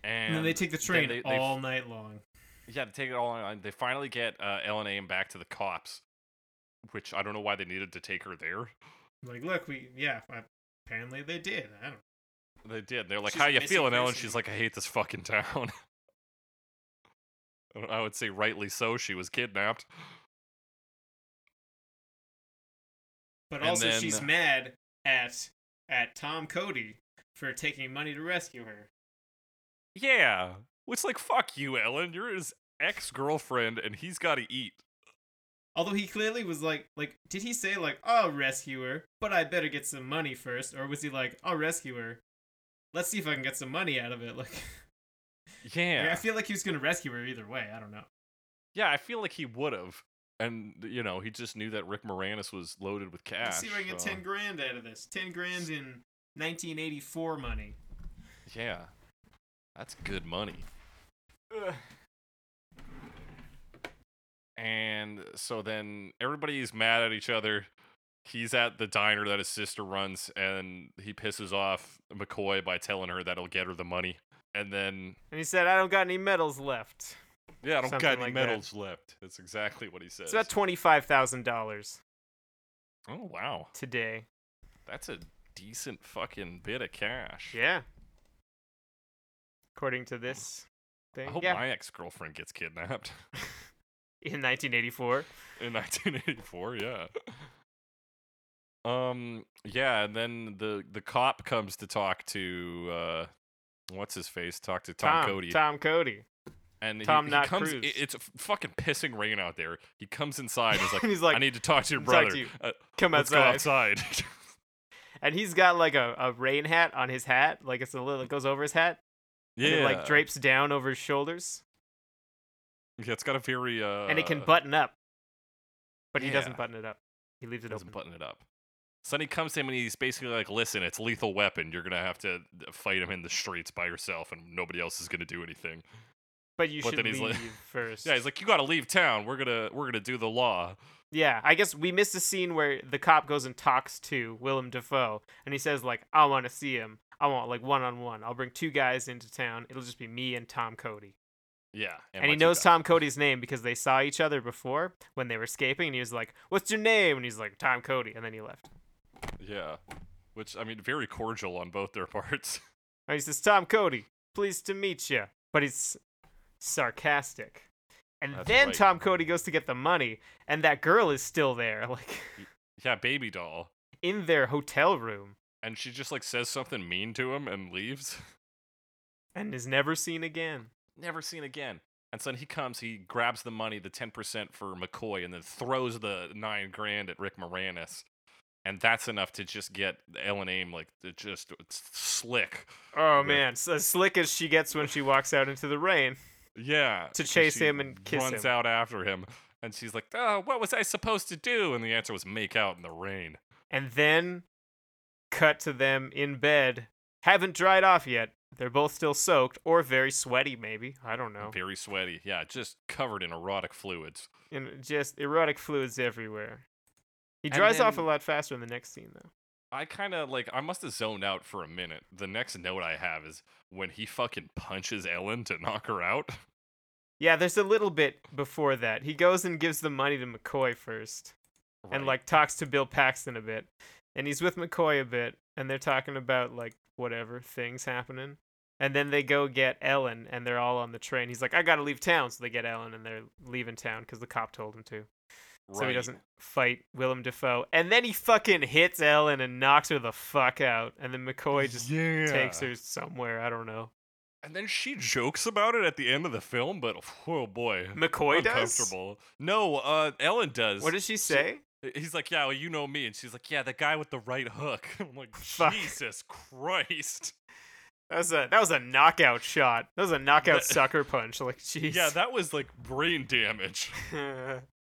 and, And then they take the train they- they all night long. Yeah, to take it all on. They finally get uh, Ellen Aim back to the cops, which I don't know why they needed to take her there. Like, look, we yeah. Apparently they did. I don't. They did. They're like, She's "How you feeling, Ellen?" She's like, "I hate this fucking town." (laughs) I would say rightly so. She was kidnapped. But And also, she's mad at at Tom Cody for taking money to rescue her. Yeah, it's like fuck you, Ellen. You're his ex girlfriend, and he's got to eat. Although he clearly was like, like, did he say like, "I'll rescue her, but I better get some money first? or was he like, "I'll rescue her, let's see if I can get some money out of it"? (laughs) Like, Yeah, I feel like he was gonna rescue her either way. I don't know. yeah. I feel like he would have, and you know, he just knew that Rick Moranis was loaded with cash. Let's see if I can get so- ten grand out of this. Ten grand in 1984 money. Yeah, that's good money. And so then everybody's mad at each other. He's at the diner that his sister runs, and he pisses off McCoy by telling her that he'll get her the money. And then, And he said, "I don't got any medals left." yeah, I don't Something got any like that. medals left. That's exactly what he says. It's about twenty-five thousand dollars oh wow, today. that's a decent fucking bit of cash. Yeah. According to this thing, I hope yeah, my ex girlfriend gets kidnapped (laughs) (laughs) in 1984. in 1984. Yeah. Um. Yeah, and then the the cop comes to talk to uh, what's his face? Talk to Tom, Cody, Tom Cody. and Tom he, Not comes. It- It's fucking pissing rain out there. He comes inside. and He's like, (laughs) he's like, I need to talk to your "Talk to brother. you. Uh, Come let's outside. go outside. (laughs) (laughs) And he's got like a, a rain hat on his hat, like it's a little it goes over his hat. yeah, And it like drapes down over his shoulders. Yeah, it's got a very uh, and it can button up. But he doesn't button it up. He leaves it doesn't open. button it up. Sonny comes to him and he's basically like, "Listen, it's lethal weapon. You're gonna have to fight him in the streets by yourself, and nobody else is gonna do anything." But you But should then he's leave like- (laughs) first. Yeah, he's like, "You gotta leave town. We're gonna we're gonna do the law." Yeah, I guess we missed a scene where the cop goes and talks to Willem Dafoe, and he says like, "I want to see him. I want like one on one. I'll bring two guys into town. It'll just be me and Tom Cody." Yeah, And, my he knows. Tom Cody's name because they saw each other before when they were escaping, and he was like, "What's your name?" And he's like, "Tom Cody," and then he left. Yeah, which I mean, very cordial on both their (laughs) parts. He says, "Tom Cody, pleased to meet you," but he's sarcastic. And That's then right. Tom Cody goes to get the money, and that girl is still there, (laughs) like yeah, baby doll, in their hotel room, and she just like says something mean to him and leaves. (laughs) and is never seen again. Never seen again. And so then he comes, he grabs the money, the ten percent for McCoy, and then throws the nine grand at Rick Moranis. And that's enough to just get Ellen Aim like just slick. Oh man, so as slick as she gets when she walks out into the rain. Yeah. To chase him and kiss runs him. Runs out after him. And she's like, Oh, what was I supposed to do? And the answer was make out in the rain. And then cut to them in bed. Haven't dried off yet. They're both still soaked or very sweaty maybe. I don't know. Very sweaty. Yeah, just covered in erotic fluids. And just erotic fluids everywhere. He dries off a lot faster in the next scene though. I kind of like, I must have zoned out for a minute. The next note I have is when he fucking punches Ellen to knock her out. Yeah, there's a little bit before that. He goes and gives the money to McCoy first and like talks to Bill Paxton a bit. and he's with McCoy a bit, and they're talking about like whatever things happening. And then they go get Ellen, and they're all on the train. He's like, "I gotta leave town," so they get Ellen, and they're leaving town because the cop told him to. So he doesn't fight Willem Dafoe, and then he fucking hits Ellen and knocks her the fuck out, and then McCoy just yeah. takes her somewhere. I don't know. And then she jokes about it at the end of the film, but oh boy. McCoy does. uncomfortable. No, uh, Ellen does. What does she say? He's like, yeah, well, you know me, and she's like, yeah, the guy with the right hook. (laughs) I'm like, Fuck. Jesus Christ. That was a that was a knockout shot. That was a knockout That- sucker punch. Like, jeez. Yeah, that was like brain damage. (laughs)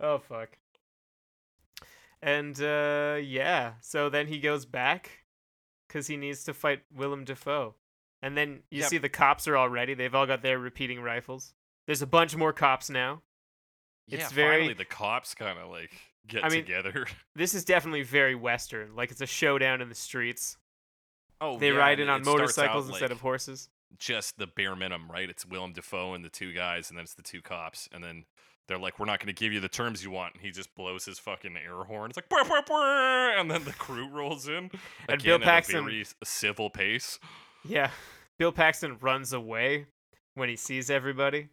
oh fuck. And uh yeah, so then he goes back cuz he needs to fight Willem Dafoe. And then you Yep. see the cops are already. They've all got their repeating rifles. There's a bunch more cops now. yeah, It's very- finally the cops kind of like get I mean- together. (laughs) This is definitely very western. Like it's a showdown in the streets. Oh, They yeah, ride in on motorcycles instead like, of horses. just the bare minimum, right? It's Willem Dafoe and the two guys, and then it's the two cops, and then they're like, "We're not going to give you the terms you want." And he just blows his fucking air horn. It's like, "Brr, brr, brr," and then the crew rolls in. And again Bill at Paxton- a very civil pace. Yeah. Bill Paxton runs away when he sees everybody.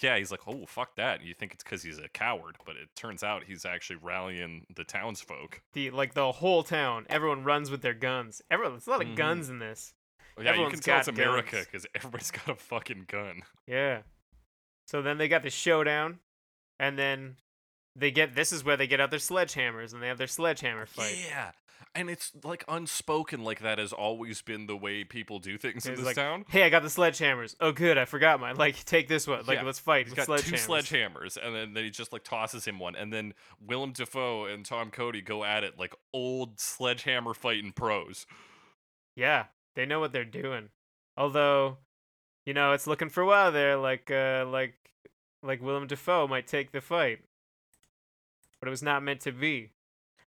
Yeah, he's like, "Oh, fuck that." You think it's because he's a coward, but it turns out he's actually rallying the townsfolk. The like the whole town, everyone runs with their guns. Everyone, there's a lot of Mhm. guns in this. Yeah, you can tell it's America because everybody's (laughs) got a fucking gun. Yeah. So then they got the showdown, and then they get this is where they get out their sledgehammers and they have their sledgehammer fight. Yeah. And it's like unspoken, like that has always been the way people do things in It's this like, town. Hey, I got the sledgehammers. Oh, good, I forgot mine. Like, take this one. Like, Yeah, let's fight. He's got two sledgehammers. sledgehammers, and then, then he just like tosses him one, and then Willem Dafoe and Tom Cody go at it like old sledgehammer fighting pros. Yeah, they know what they're doing. Although, you know, it's looking for a while there. Like, uh, like, like Willem Dafoe might take the fight, but it was not meant to be.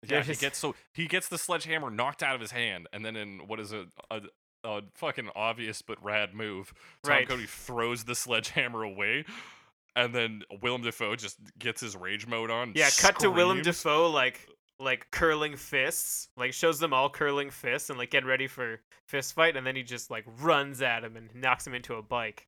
Yeah, he gets so he gets the sledgehammer knocked out of his hand, and then in what is a a, a fucking obvious but rad move, Tom Right. Cody throws the sledgehammer away, and then Willem Dafoe just gets his rage mode on. Yeah, cut to Willem screams. Dafoe like like curling fists, like shows them all curling fists and like get ready for fist fight, and then he just like runs at him and knocks him into a bike.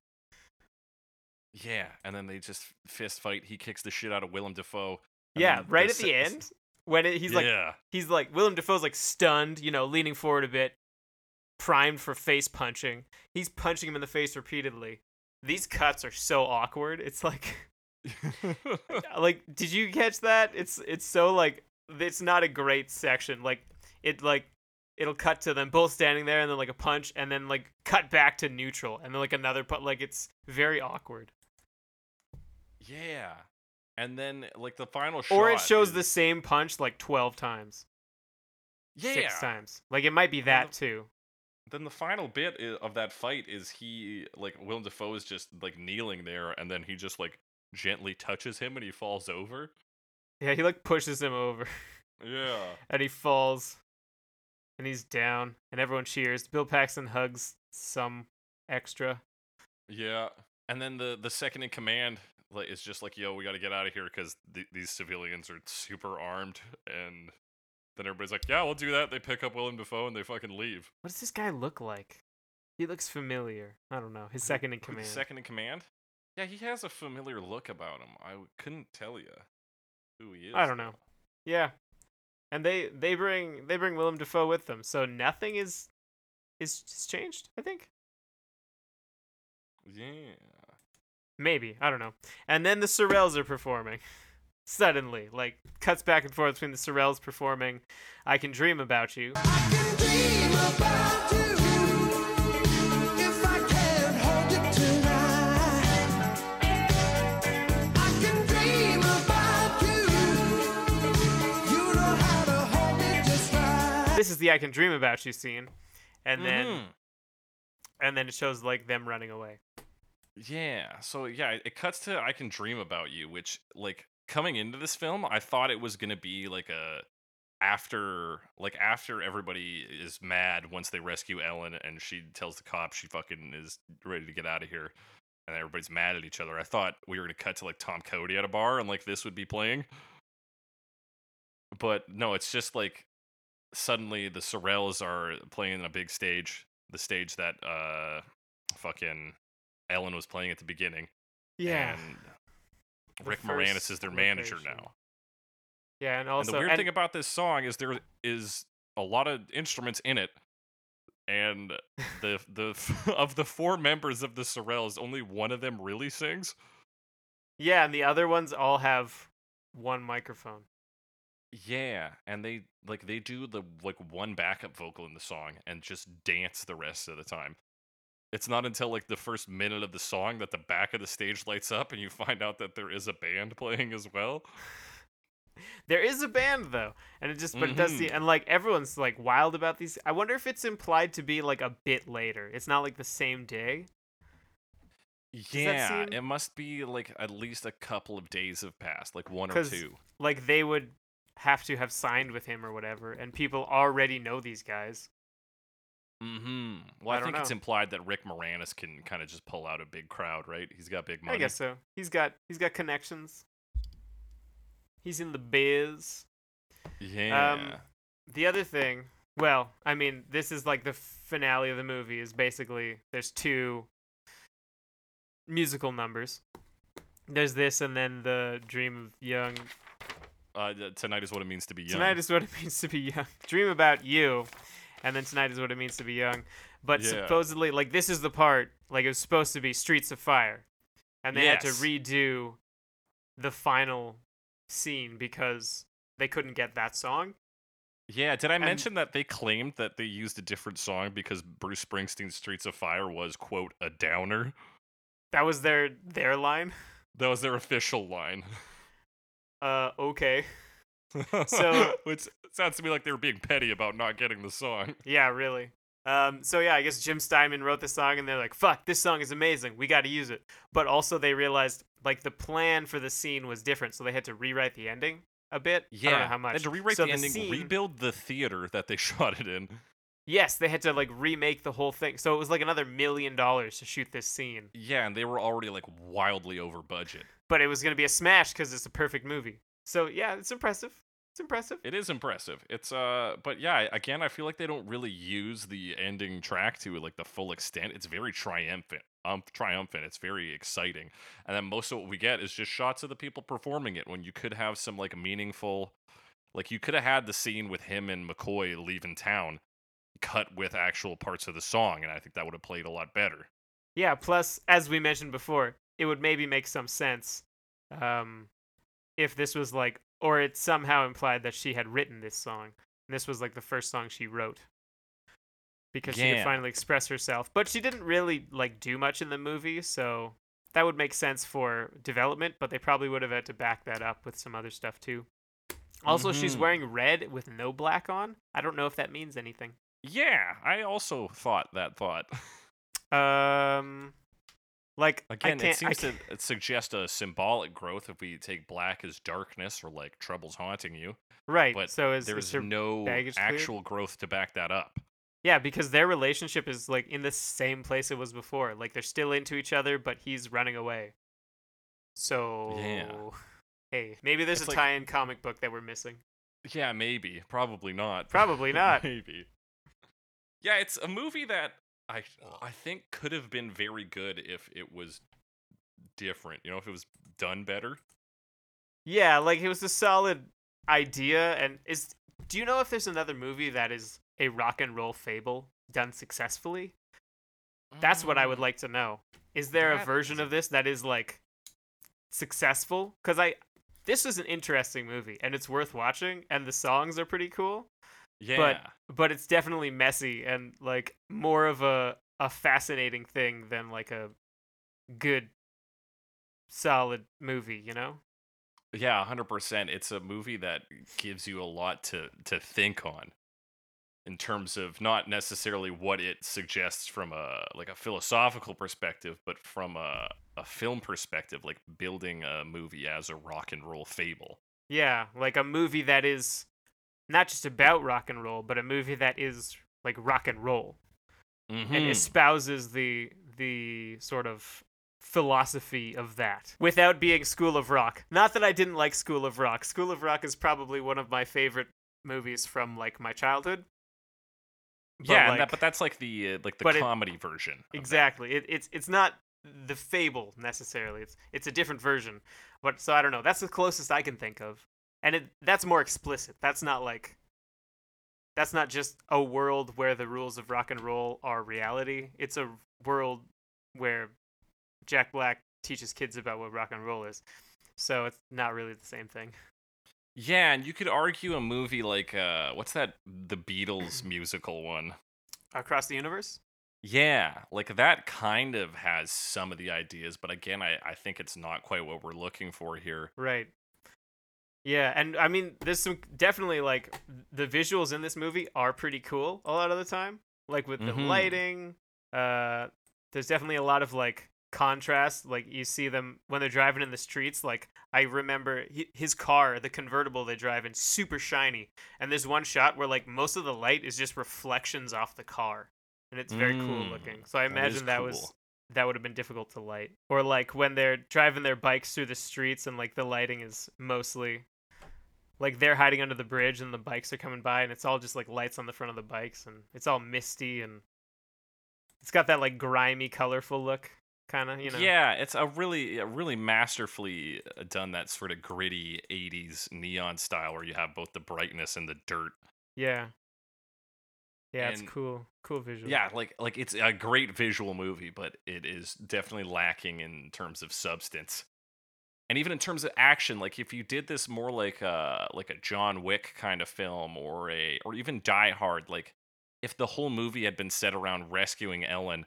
Yeah, and then they just fist fight. He kicks the shit out of Willem Dafoe. yeah, right at the se- end when it, he's like yeah. he's like Willem Dafoe's like stunned, you know, leaning forward a bit, primed for face punching. He's punching him in the face repeatedly. These cuts are so awkward. It's like (laughs) (laughs) like did you catch that? It's it's so like it's not a great section. Like it like it'll cut to them both standing there and then like a punch and then like cut back to neutral and then like another put like it's very awkward. Yeah, and then like the final shot, Or it shows is, the same punch like 12 times, yeah. six times. Like it might be that the- too. Then the final bit of that fight is he like Willem Dafoe is just like kneeling there, and then he just like gently touches him, and he falls over. Yeah, he like pushes him over (laughs) Yeah. and he falls and he's down and everyone cheers. Bill Paxton hugs some extra. Yeah, and then the the second in command like is just like, "Yo, we got to get out of here because th- these civilians are super armed." And then everybody's like, "Yeah, we'll do that." They pick up Willem Dafoe and they fucking leave. What does this guy look like? He looks familiar. I don't know. His second in command. Second in command. Yeah, he has a familiar look about him. I w- couldn't tell you who he is. I don't know. though. Yeah. And they they bring they bring Willem Dafoe with them. So nothing is is is changed, I think. Yeah. Maybe. I don't know. And then the Sorels are performing. (laughs) Suddenly, like cuts back and forth between the Sorels performing I Can Dream About You. I can dream about you if I can hold you tonight. I can dream about you. You know how to hold me just right. This is the I Can Dream About You scene. And then Mhm. and then it shows like them running away. Yeah. So yeah, it- cuts to I Can Dream About You, which like coming into this film, I thought it was gonna be like a after like after everybody is mad once they rescue Ellen and she tells the cops she fucking is ready to get out of here and everybody's mad at each other. I thought we were gonna cut to like Tom Cody at a bar and like this would be playing. But no, it's just like suddenly the Sorels are playing on a big stage, the stage that uh fucking Ellen was playing at the beginning. Yeah. And (sighs) The Rick Moranis is their manager location. now. Yeah, and And also the weird and- thing about this song is there is a lot of instruments in it. And (laughs) the the (laughs) of the four members of the Sorels, only one of them really sings. yeah, and the other ones all have one microphone. Yeah, and they like they do the like one backup vocal in the song and just dance the rest of the time. It's not until like the first minute of the song that the back of the stage lights up and you find out that there is a band playing as well. There is a band though, and it just but it does Mhm. seem and like everyone's like wild about these. I wonder if it's implied to be like a bit later. It's not like the same day. Yeah, seem- it must be like at least a couple of days have passed, like one or two. Like they would have to have signed with him or whatever, and people already know these guys. Mm-hmm. Well, I I, think it's implied that Rick Moranis can kind of just pull out a big crowd, right? He's got big money. I guess so. He's got he's got connections. He's in the biz. Yeah. The other thing, well, I mean, this is like the finale of the movie. Is basically there's two musical numbers. There's this, and then the Dream of Young. uh, tonight is what it means to be young. Tonight is what it means to be young. Dream about you, and then tonight is what it means to be young. But Yeah. supposedly, like this is the part, like it was supposed to be Streets of Fire, and they had to redo the final scene because they couldn't get that song. Yeah, did I And- mention that they claimed that they used a different song because Bruce Springsteen's Streets of Fire was quote a downer? That was their their line. That was their official line. Uh, okay. So- (laughs) which sounds to me like they were being petty about not getting the song. Yeah, really. Um, so yeah, I guess Jim Steinman wrote the song, and they're like, "Fuck, this song is amazing. We got to use it." But also, they realized like the plan for the scene was different, so they had to rewrite the ending a bit. I don't know how much. They had to rewrite So the ending, scene- rebuild the theater that they (laughs) shot it in. Yes, they had to like remake the whole thing. So it was like another million dollars to shoot this scene, Yeah, and they were already like wildly over budget. but it was gonna be a smash because it's a perfect movie. So yeah, it's impressive. It's impressive. It is impressive. It's uh, but yeah, again, I feel like they don't really use the ending track to like the full extent. It's very triumphant. Um, triumphant. It's very exciting, and then most of what we get is just shots of the people performing it. When you could have some like meaningful, like you could have had the scene with him and McCoy leaving town, cut with actual parts of the song, and I think that would have played a lot better. Yeah. Plus, as we mentioned before, it would maybe make some sense, um, if this was like, or it somehow implied that she had written this song. And this was like the first song she wrote. Because she could finally express herself, but she didn't really like do much in the movie, so that would make sense for development. But they probably would have had to back that up with some other stuff too. Also, she's Mhm. wearing red with no black on. I don't know if that means anything. Yeah, I also thought that thought. (laughs) Um, like Again, it seems to suggest a symbolic growth if we take black as darkness or like troubles haunting you. Right. but so is, is There's no baggage cleared? actual growth to back that up. yeah because their relationship is like in the same place it was before. Like they're still into each other, but he's running away. So yeah. hey, maybe there's It's a like- tie-in comic book that we're missing. Yeah, maybe. Probably not. Probably (laughs) not. maybe. Yeah, it's a movie that I I think could have been very good if it was different. You know, if it was done better. Yeah, like it was a solid idea. And is do you know if there's another movie that is a rock and roll fable done successfully? That's what I would Mm, like to know. Is there a version of this that is like successful? Because I, this is an interesting movie and it's worth watching, and the songs are pretty cool. Yeah. But but it's definitely messy and like more of a a fascinating thing than like a good, solid movie. You know? Yeah, hundred percent. It's a movie that gives you a lot to to think on, in terms of not necessarily what it suggests from a like a philosophical perspective, but from a a film perspective, like building a movie as a rock and roll fable. Yeah, like a movie that is not just about rock and roll, but a movie that is like rock and roll. Mm-hmm. and espouses the the sort of philosophy of that without being School of Rock. Not that I didn't like School of Rock. School of Rock is probably one of my favorite movies from like my childhood. But, yeah, like- that, but that's like the uh, like the but it- comedy version. Exactly. It, it's it's not the fable necessarily. It's it's a different version. But so I don't know. That's the closest I can think of, and it that's more explicit. That's not like. That's not just a world where the rules of rock and roll are reality. It's a world where Jack Black teaches kids about what rock and roll is. So it's not really the same thing. Yeah, and you could argue a movie like uh, what's that? The Beatles (clears throat) musical one. Across the universe. Yeah, like that kind of has some of the ideas, but again, I, I think it's not quite what we're looking for here. Right. Yeah, and I mean, there's some definitely like the visuals in this movie are pretty cool a lot of the time. Like with the Mhm. lighting, uh, there's definitely a lot of like contrast. Like you see them when they're driving in the streets. Like I remember his car, the convertible they drive in, super shiny. And there's one shot where like most of the light is just reflections off the car, and it's very cool Mm, looking. So I imagine that was cool. that would have been difficult to light or like when they're driving their bikes through the streets and like the lighting is mostly like they're hiding under the bridge and the bikes are coming by and it's all just like lights on the front of the bikes and it's all misty and it's got that like grimy colorful look kind of you know Yeah, it's a really, a really masterfully uh, done that sort of gritty '80s neon style where you have both the brightness and the dirt. yeah yeah it's cool cool visual Yeah, like like it's a great visual movie, but it is definitely lacking in terms of substance. And even in terms of action, like if you did this more like a like a John Wick kind of film or a or even Die Hard, like if the whole movie had been set around rescuing Ellen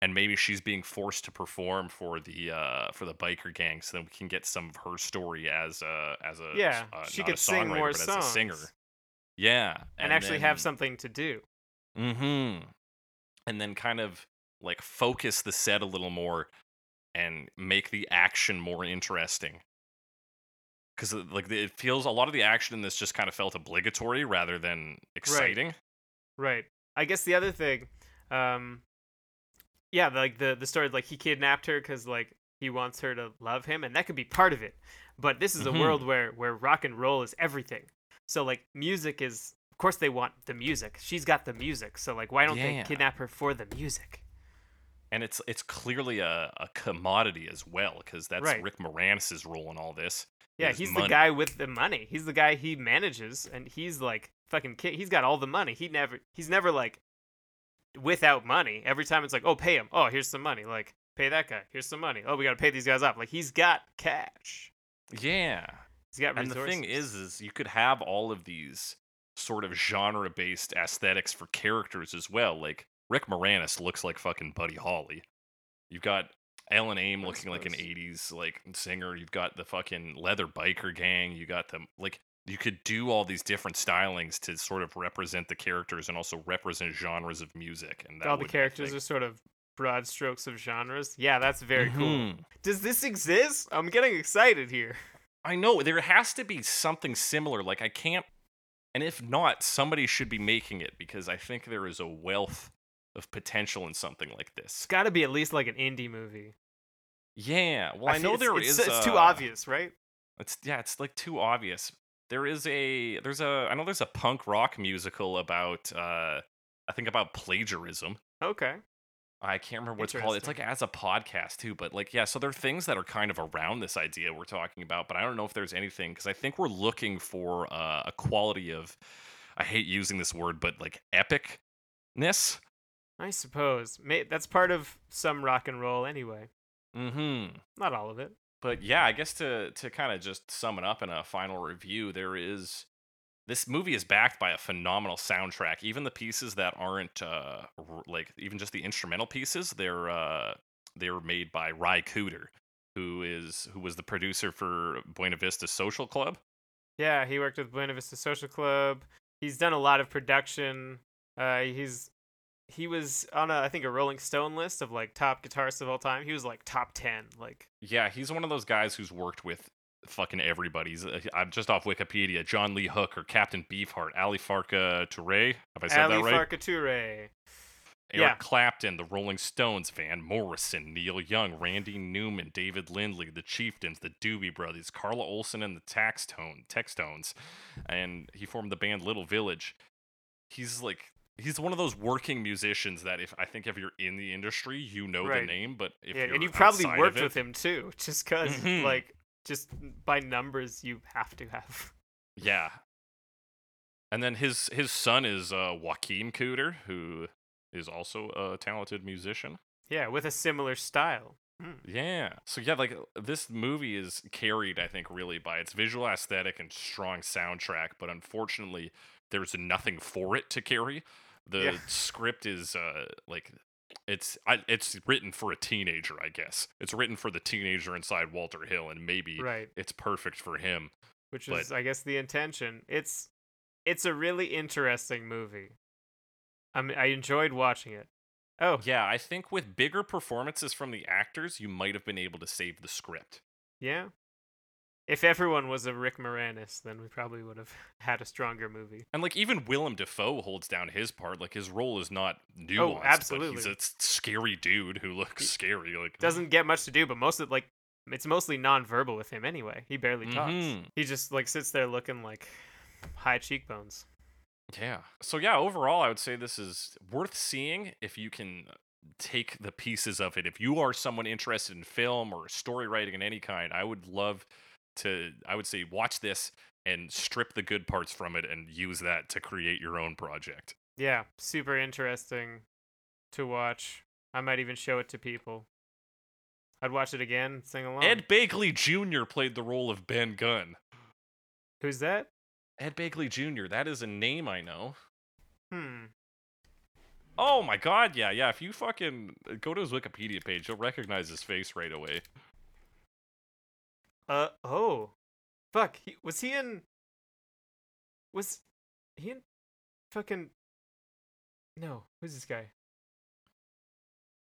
and maybe she's being forced to perform for the uh for the biker gang so then we can get some of her story as a as a yeah uh, she could sing more but songs as a singer. Yeah. and, actually have something to do Mm-hmm. And then kind of like focus the set a little more and make the action more interesting. Because like it feels a lot of the action in this just kind of felt obligatory rather than exciting. Right. right. I guess the other thing, um, yeah, like the the story, like he kidnapped her because like he wants her to love him, and that could be part of it. But this is a world where where rock and roll is everything. So like music is, of course, they want the music. She's got the music, so like why don't Yeah. they kidnap her for the music? And it's it's clearly a, a commodity as well because that's Right. Rick Moranis' role in all this. Yeah, he's money. the guy with the money. He's the guy he manages, and he's like fucking kid. He's got all the money. He never, he's never like without money. Every time it's like, oh, pay him. Oh, here's some money. Like, pay that guy. Here's some money. Oh, we gotta pay these guys off. Like, he's got cash. Yeah. He's got And the thing is, is you could have all of these sort of genre-based aesthetics for characters as well. Like Rick Moranis looks like fucking Buddy Holly. You've got Ellen Aim looking like an '80s like singer. You've got the fucking leather biker gang. You got them like you could do all these different stylings to sort of represent the characters and also represent genres of music. And all the would, characters are sort of broad strokes of genres. Yeah, that's very cool. Mhm. Does this exist? I'm getting excited here. I know there has to be something similar. Like I can't, and if not, somebody should be making it because I think there is a wealth of potential in something like this. It's got to be at least like an indie movie. Yeah, well, I, feel know it's, there it's, is. It's too uh, obvious, right? It's yeah, it's like too obvious. There is a there's a I know there's a punk rock musical about uh I think about plagiarism. Okay. I can't remember what it's called. It's like as a podcast too, but like yeah, so there are things that are kind of around this idea we're talking about, but I don't know if there's anything because I think we're looking for uh, a quality of I hate using this word, but like epicness. I suppose. May- that's part of some rock and roll anyway. Mm-hmm. Not all of it. But yeah, I guess to to kind of just sum it up in a final review, there is this movie is backed by a phenomenal soundtrack. Even the pieces that aren't uh r- like even just the instrumental pieces, they're uh they're made by Ry Cooder, who is who was the producer for Buena Vista Social Club. Yeah, he worked with Buena Vista Social Club. He's done a lot of production. Uh, he's he was on a I think a Rolling Stone list of like top guitarists of all time. He was like top ten. Like Yeah, he's one of those guys who's worked with fucking everybody's. uh, I'm just off Wikipedia. John Lee Hooker, Captain Beefheart, Ali Farka Toure. Have I said Ali that right? Ali Farka Toure. Eric Yeah. Clapton, the Rolling Stones, Van Morrison, Neil Young, Randy Newman, David Lindley, the Chieftains, the Doobie Brothers, Carla Olson, and the Taxtone, Textones, and he formed the band Little Village. He's like he's one of those working musicians that if I think if you're in the industry, you know Right. the name, but if yeah, and you probably worked it- with him too, (laughs) just because Mhm. like just by numbers you have to have. Yeah. And then his his son is uh, Joaquin Cooder, who is also a talented musician. Yeah, with a similar style. Hmm. Yeah. So yeah, like this movie is carried, I think, really by its visual aesthetic and strong soundtrack, but unfortunately, there's nothing for it to carry. The Yeah. script is uh like it's I, it's written for a teenager, I guess. It's written for the teenager inside Walter Hill, and maybe Right. it's perfect for him. Which But- is I guess the intention. It's it's a really interesting movie. I mean, I enjoyed watching it. Oh, Yeah, I think with bigger performances from the actors, you might have been able to save the script. yeah. If everyone was a Rick Moranis, then we probably would have (laughs) had a stronger movie. And like even Willem Dafoe holds down his part. Like his role is not nuanced, Oh, but absolutely. he's a scary dude who looks scary. Like Doesn't get much to do, but most of like it's mostly nonverbal with him anyway. He barely talks. Mhm. He just like sits there looking like high cheekbones. Yeah. So yeah, overall, I would say this is worth seeing if you can take the pieces of it. If you are someone interested in film or story writing in any kind, I would love to. I would say watch this and strip the good parts from it and use that to create your own project. Yeah, super interesting to watch. I might even show it to people. I'd watch it again, sing along. Ed Begley Jr. played the role of Ben Gunn. Who's that? Ed Begley Jr. That is a name I know. Hmm. Oh my god, yeah, yeah. If you fucking go to his Wikipedia page, you'll recognize his face right away. Uh oh. Fuck. He, was he in Was he in fucking No, who's this guy?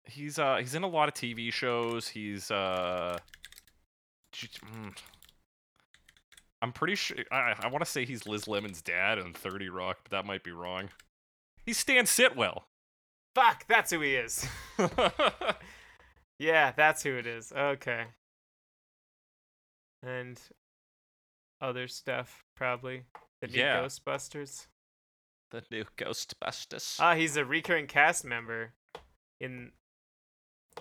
He's uh he's in a lot of TV shows. He's uh mm. I'm pretty sure I I want to say he's Liz Lemon's dad on 30 Rock, but that might be wrong. He's Stan Sitwell. Fuck, that's who he is. (laughs) (laughs) yeah, that's who it is. Okay. And other stuff probably. The new Yeah. Ghostbusters. the new Ghostbusters. Ah, he's a recurring cast member in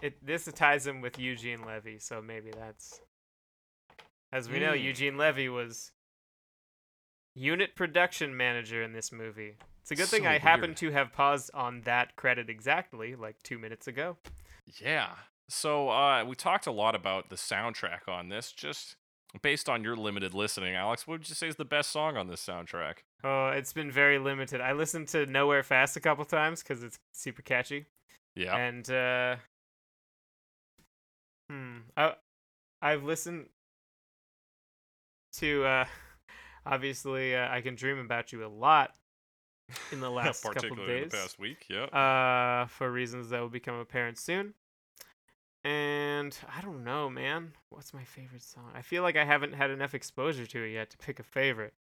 it this ties him with Eugene Levy, so maybe that's as we know, Mm. Eugene Levy was unit production manager in this movie. It's a good thing I happen weird. to have paused on that credit exactly like two minutes ago. Yeah. So uh, we talked a lot about the soundtrack on this. Just based on your limited listening, Alex, what would you say is the best song on this soundtrack? Oh, it's been very limited. I listened to Nowhere Fast a couple times because it's super catchy. Yeah. And uh hmm, I I've listened to uh (laughs) obviously uh, I can dream about you a lot in the (laughs) last couple particularly in days. the past week. Yeah. Uh for reasons that will become apparent soon. And I don't know, man. What's my favorite song? I feel like I haven't had enough exposure to it yet to pick a favorite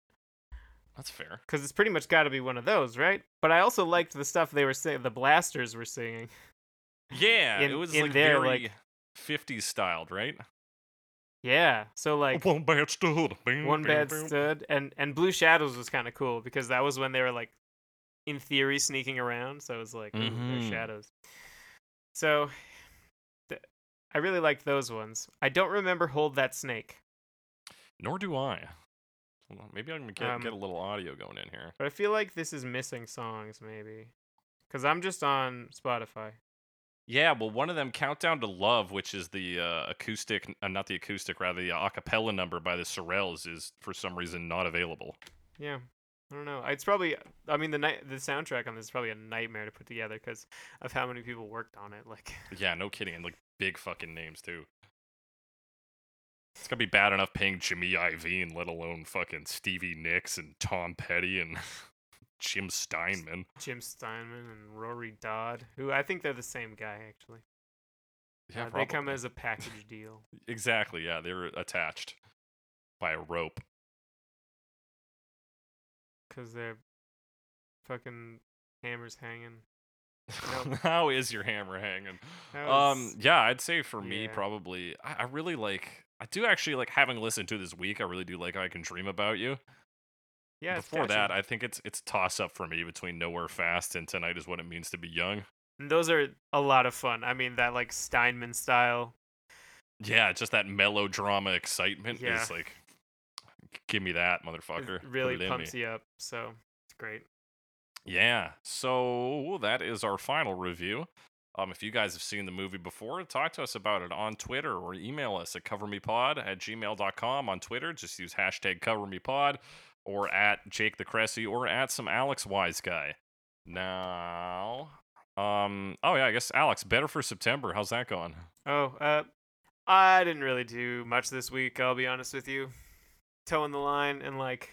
That's fair. cuz it's pretty much got to be one of those, right? But I also liked the stuff they were saying the blasters were singing. Yeah, In- it was in like there, very like- 50s styled, right? Yeah. So like one bad stud. bing, one bad bing. stud and and blue shadows was kind of cool because that was when they were like in theory sneaking around so it was like Mhm. shadows so i really liked those ones i don't remember hold that snake Nor do I. Maybe I'm gonna get, Um, get a little audio going in here. but i feel like this is missing songs maybe because i'm just on spotify Yeah, well, one of them, "Countdown to Love," which is the uh, acoustic, uh, not the acoustic, rather the a cappella number by the Sorels, is for some reason not available. yeah i don't know it's probably i mean the night the soundtrack on this is probably a nightmare to put together because of how many people worked on it like (laughs) Yeah, no kidding, and like big fucking names too. It's gonna be bad enough paying Jimmy Iovine, let alone fucking Stevie Nicks and Tom Petty and (laughs) Jim Steinman. jim steinman and rory dodd who i think they're the same guy actually Yeah, Uh, they come as a package deal. (laughs) exactly. Yeah, they're attached by a rope. Because they're fucking hammers hanging. Nope. (laughs) How is your hammer hanging? That Um, yeah, I'd say for me, yeah. probably. I, I really like. I do actually like having listened to this week. I really do like I can dream about you. yeah. it's Before that. I think it's it's toss up for me between Nowhere Fast and Tonight is what it means to be young. And those are a lot of fun. I mean, that like Steinman style. Yeah, just that melodrama excitement Yeah. is like, give me that motherfucker. Put really it pumps you up. So it's great. Yeah. So that is our final review. Um, if you guys have seen the movie before, talk to us about it on Twitter or email us at covermepod at gmail.com on Twitter. Just use hashtag covermepod or at Jake the Cressy or at some Alex Wise guy. Now, um, oh yeah, I guess Alex, better for September. How's that going? Oh, uh, I didn't really do much this week. I'll be honest with you. Towing the line and like,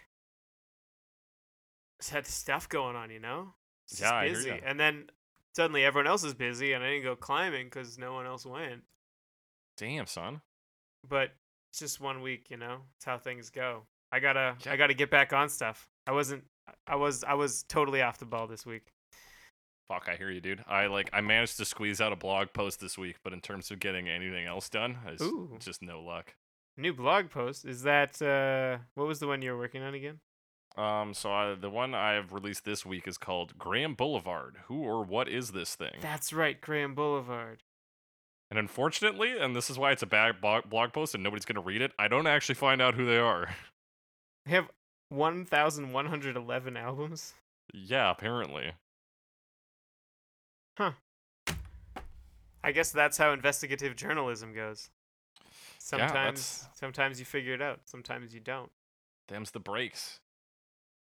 just had stuff going on, you know. It's Yeah, just I hear busy. And then suddenly everyone else is busy, and I didn't go climbing because no one else went. Damn, son. But it's just one week, you know. It's how things go. I gotta, Yeah. I gotta get back on stuff. I wasn't, I was, I was totally off the ball this week. Fuck, I hear you, dude. I like I managed to squeeze out a blog post this week, but in terms of getting anything else done, it's Ooh. just no luck. New blog post is that? uh What was the one you were working on again? Um, so I, the one I've released this week is called Graham Boulevard. Who or what is this thing? That's right, Graham Boulevard. And unfortunately, and this is why it's a bad blog, post and nobody's gonna read it. I don't actually find out who they are. (laughs) They have 1,111 albums. yeah, apparently. Huh. I guess that's how investigative journalism goes. Sometimes, that's- sometimes you figure it out. Sometimes you don't. Them's the breaks.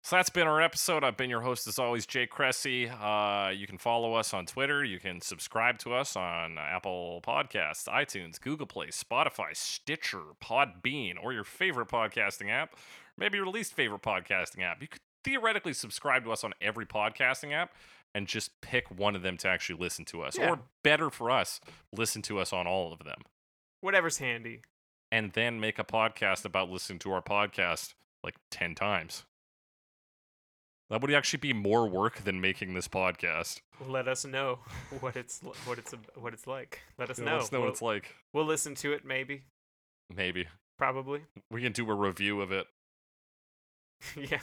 So that's been our episode. I've been your host as always, Jake Cressy. Uh, you can follow us on Twitter. You can subscribe to us on Apple Podcasts, iTunes, Google Play, Spotify, Stitcher, Podbean, or your favorite podcasting app. Maybe your least favorite podcasting app. You could theoretically subscribe to us on every podcasting app and just pick one of them to actually listen to us. Yeah. Or better for us, listen to us on all of them. Whatever's handy. And then make a podcast about listening to our podcast like 10 times. That would actually be more work than making this podcast. Let us know (laughs) what it's what it's what it's like. Let us Yeah, know. Let us know we'll, what it's like. we'll listen to it. Maybe. Maybe. Probably. We can do a review of it. (laughs) yeah.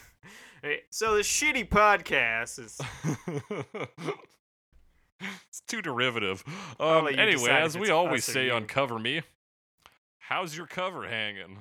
So the shitty podcast is. (laughs) it's too derivative. Um, anyway, as we always say on. Cover Me, how's your cover hanging?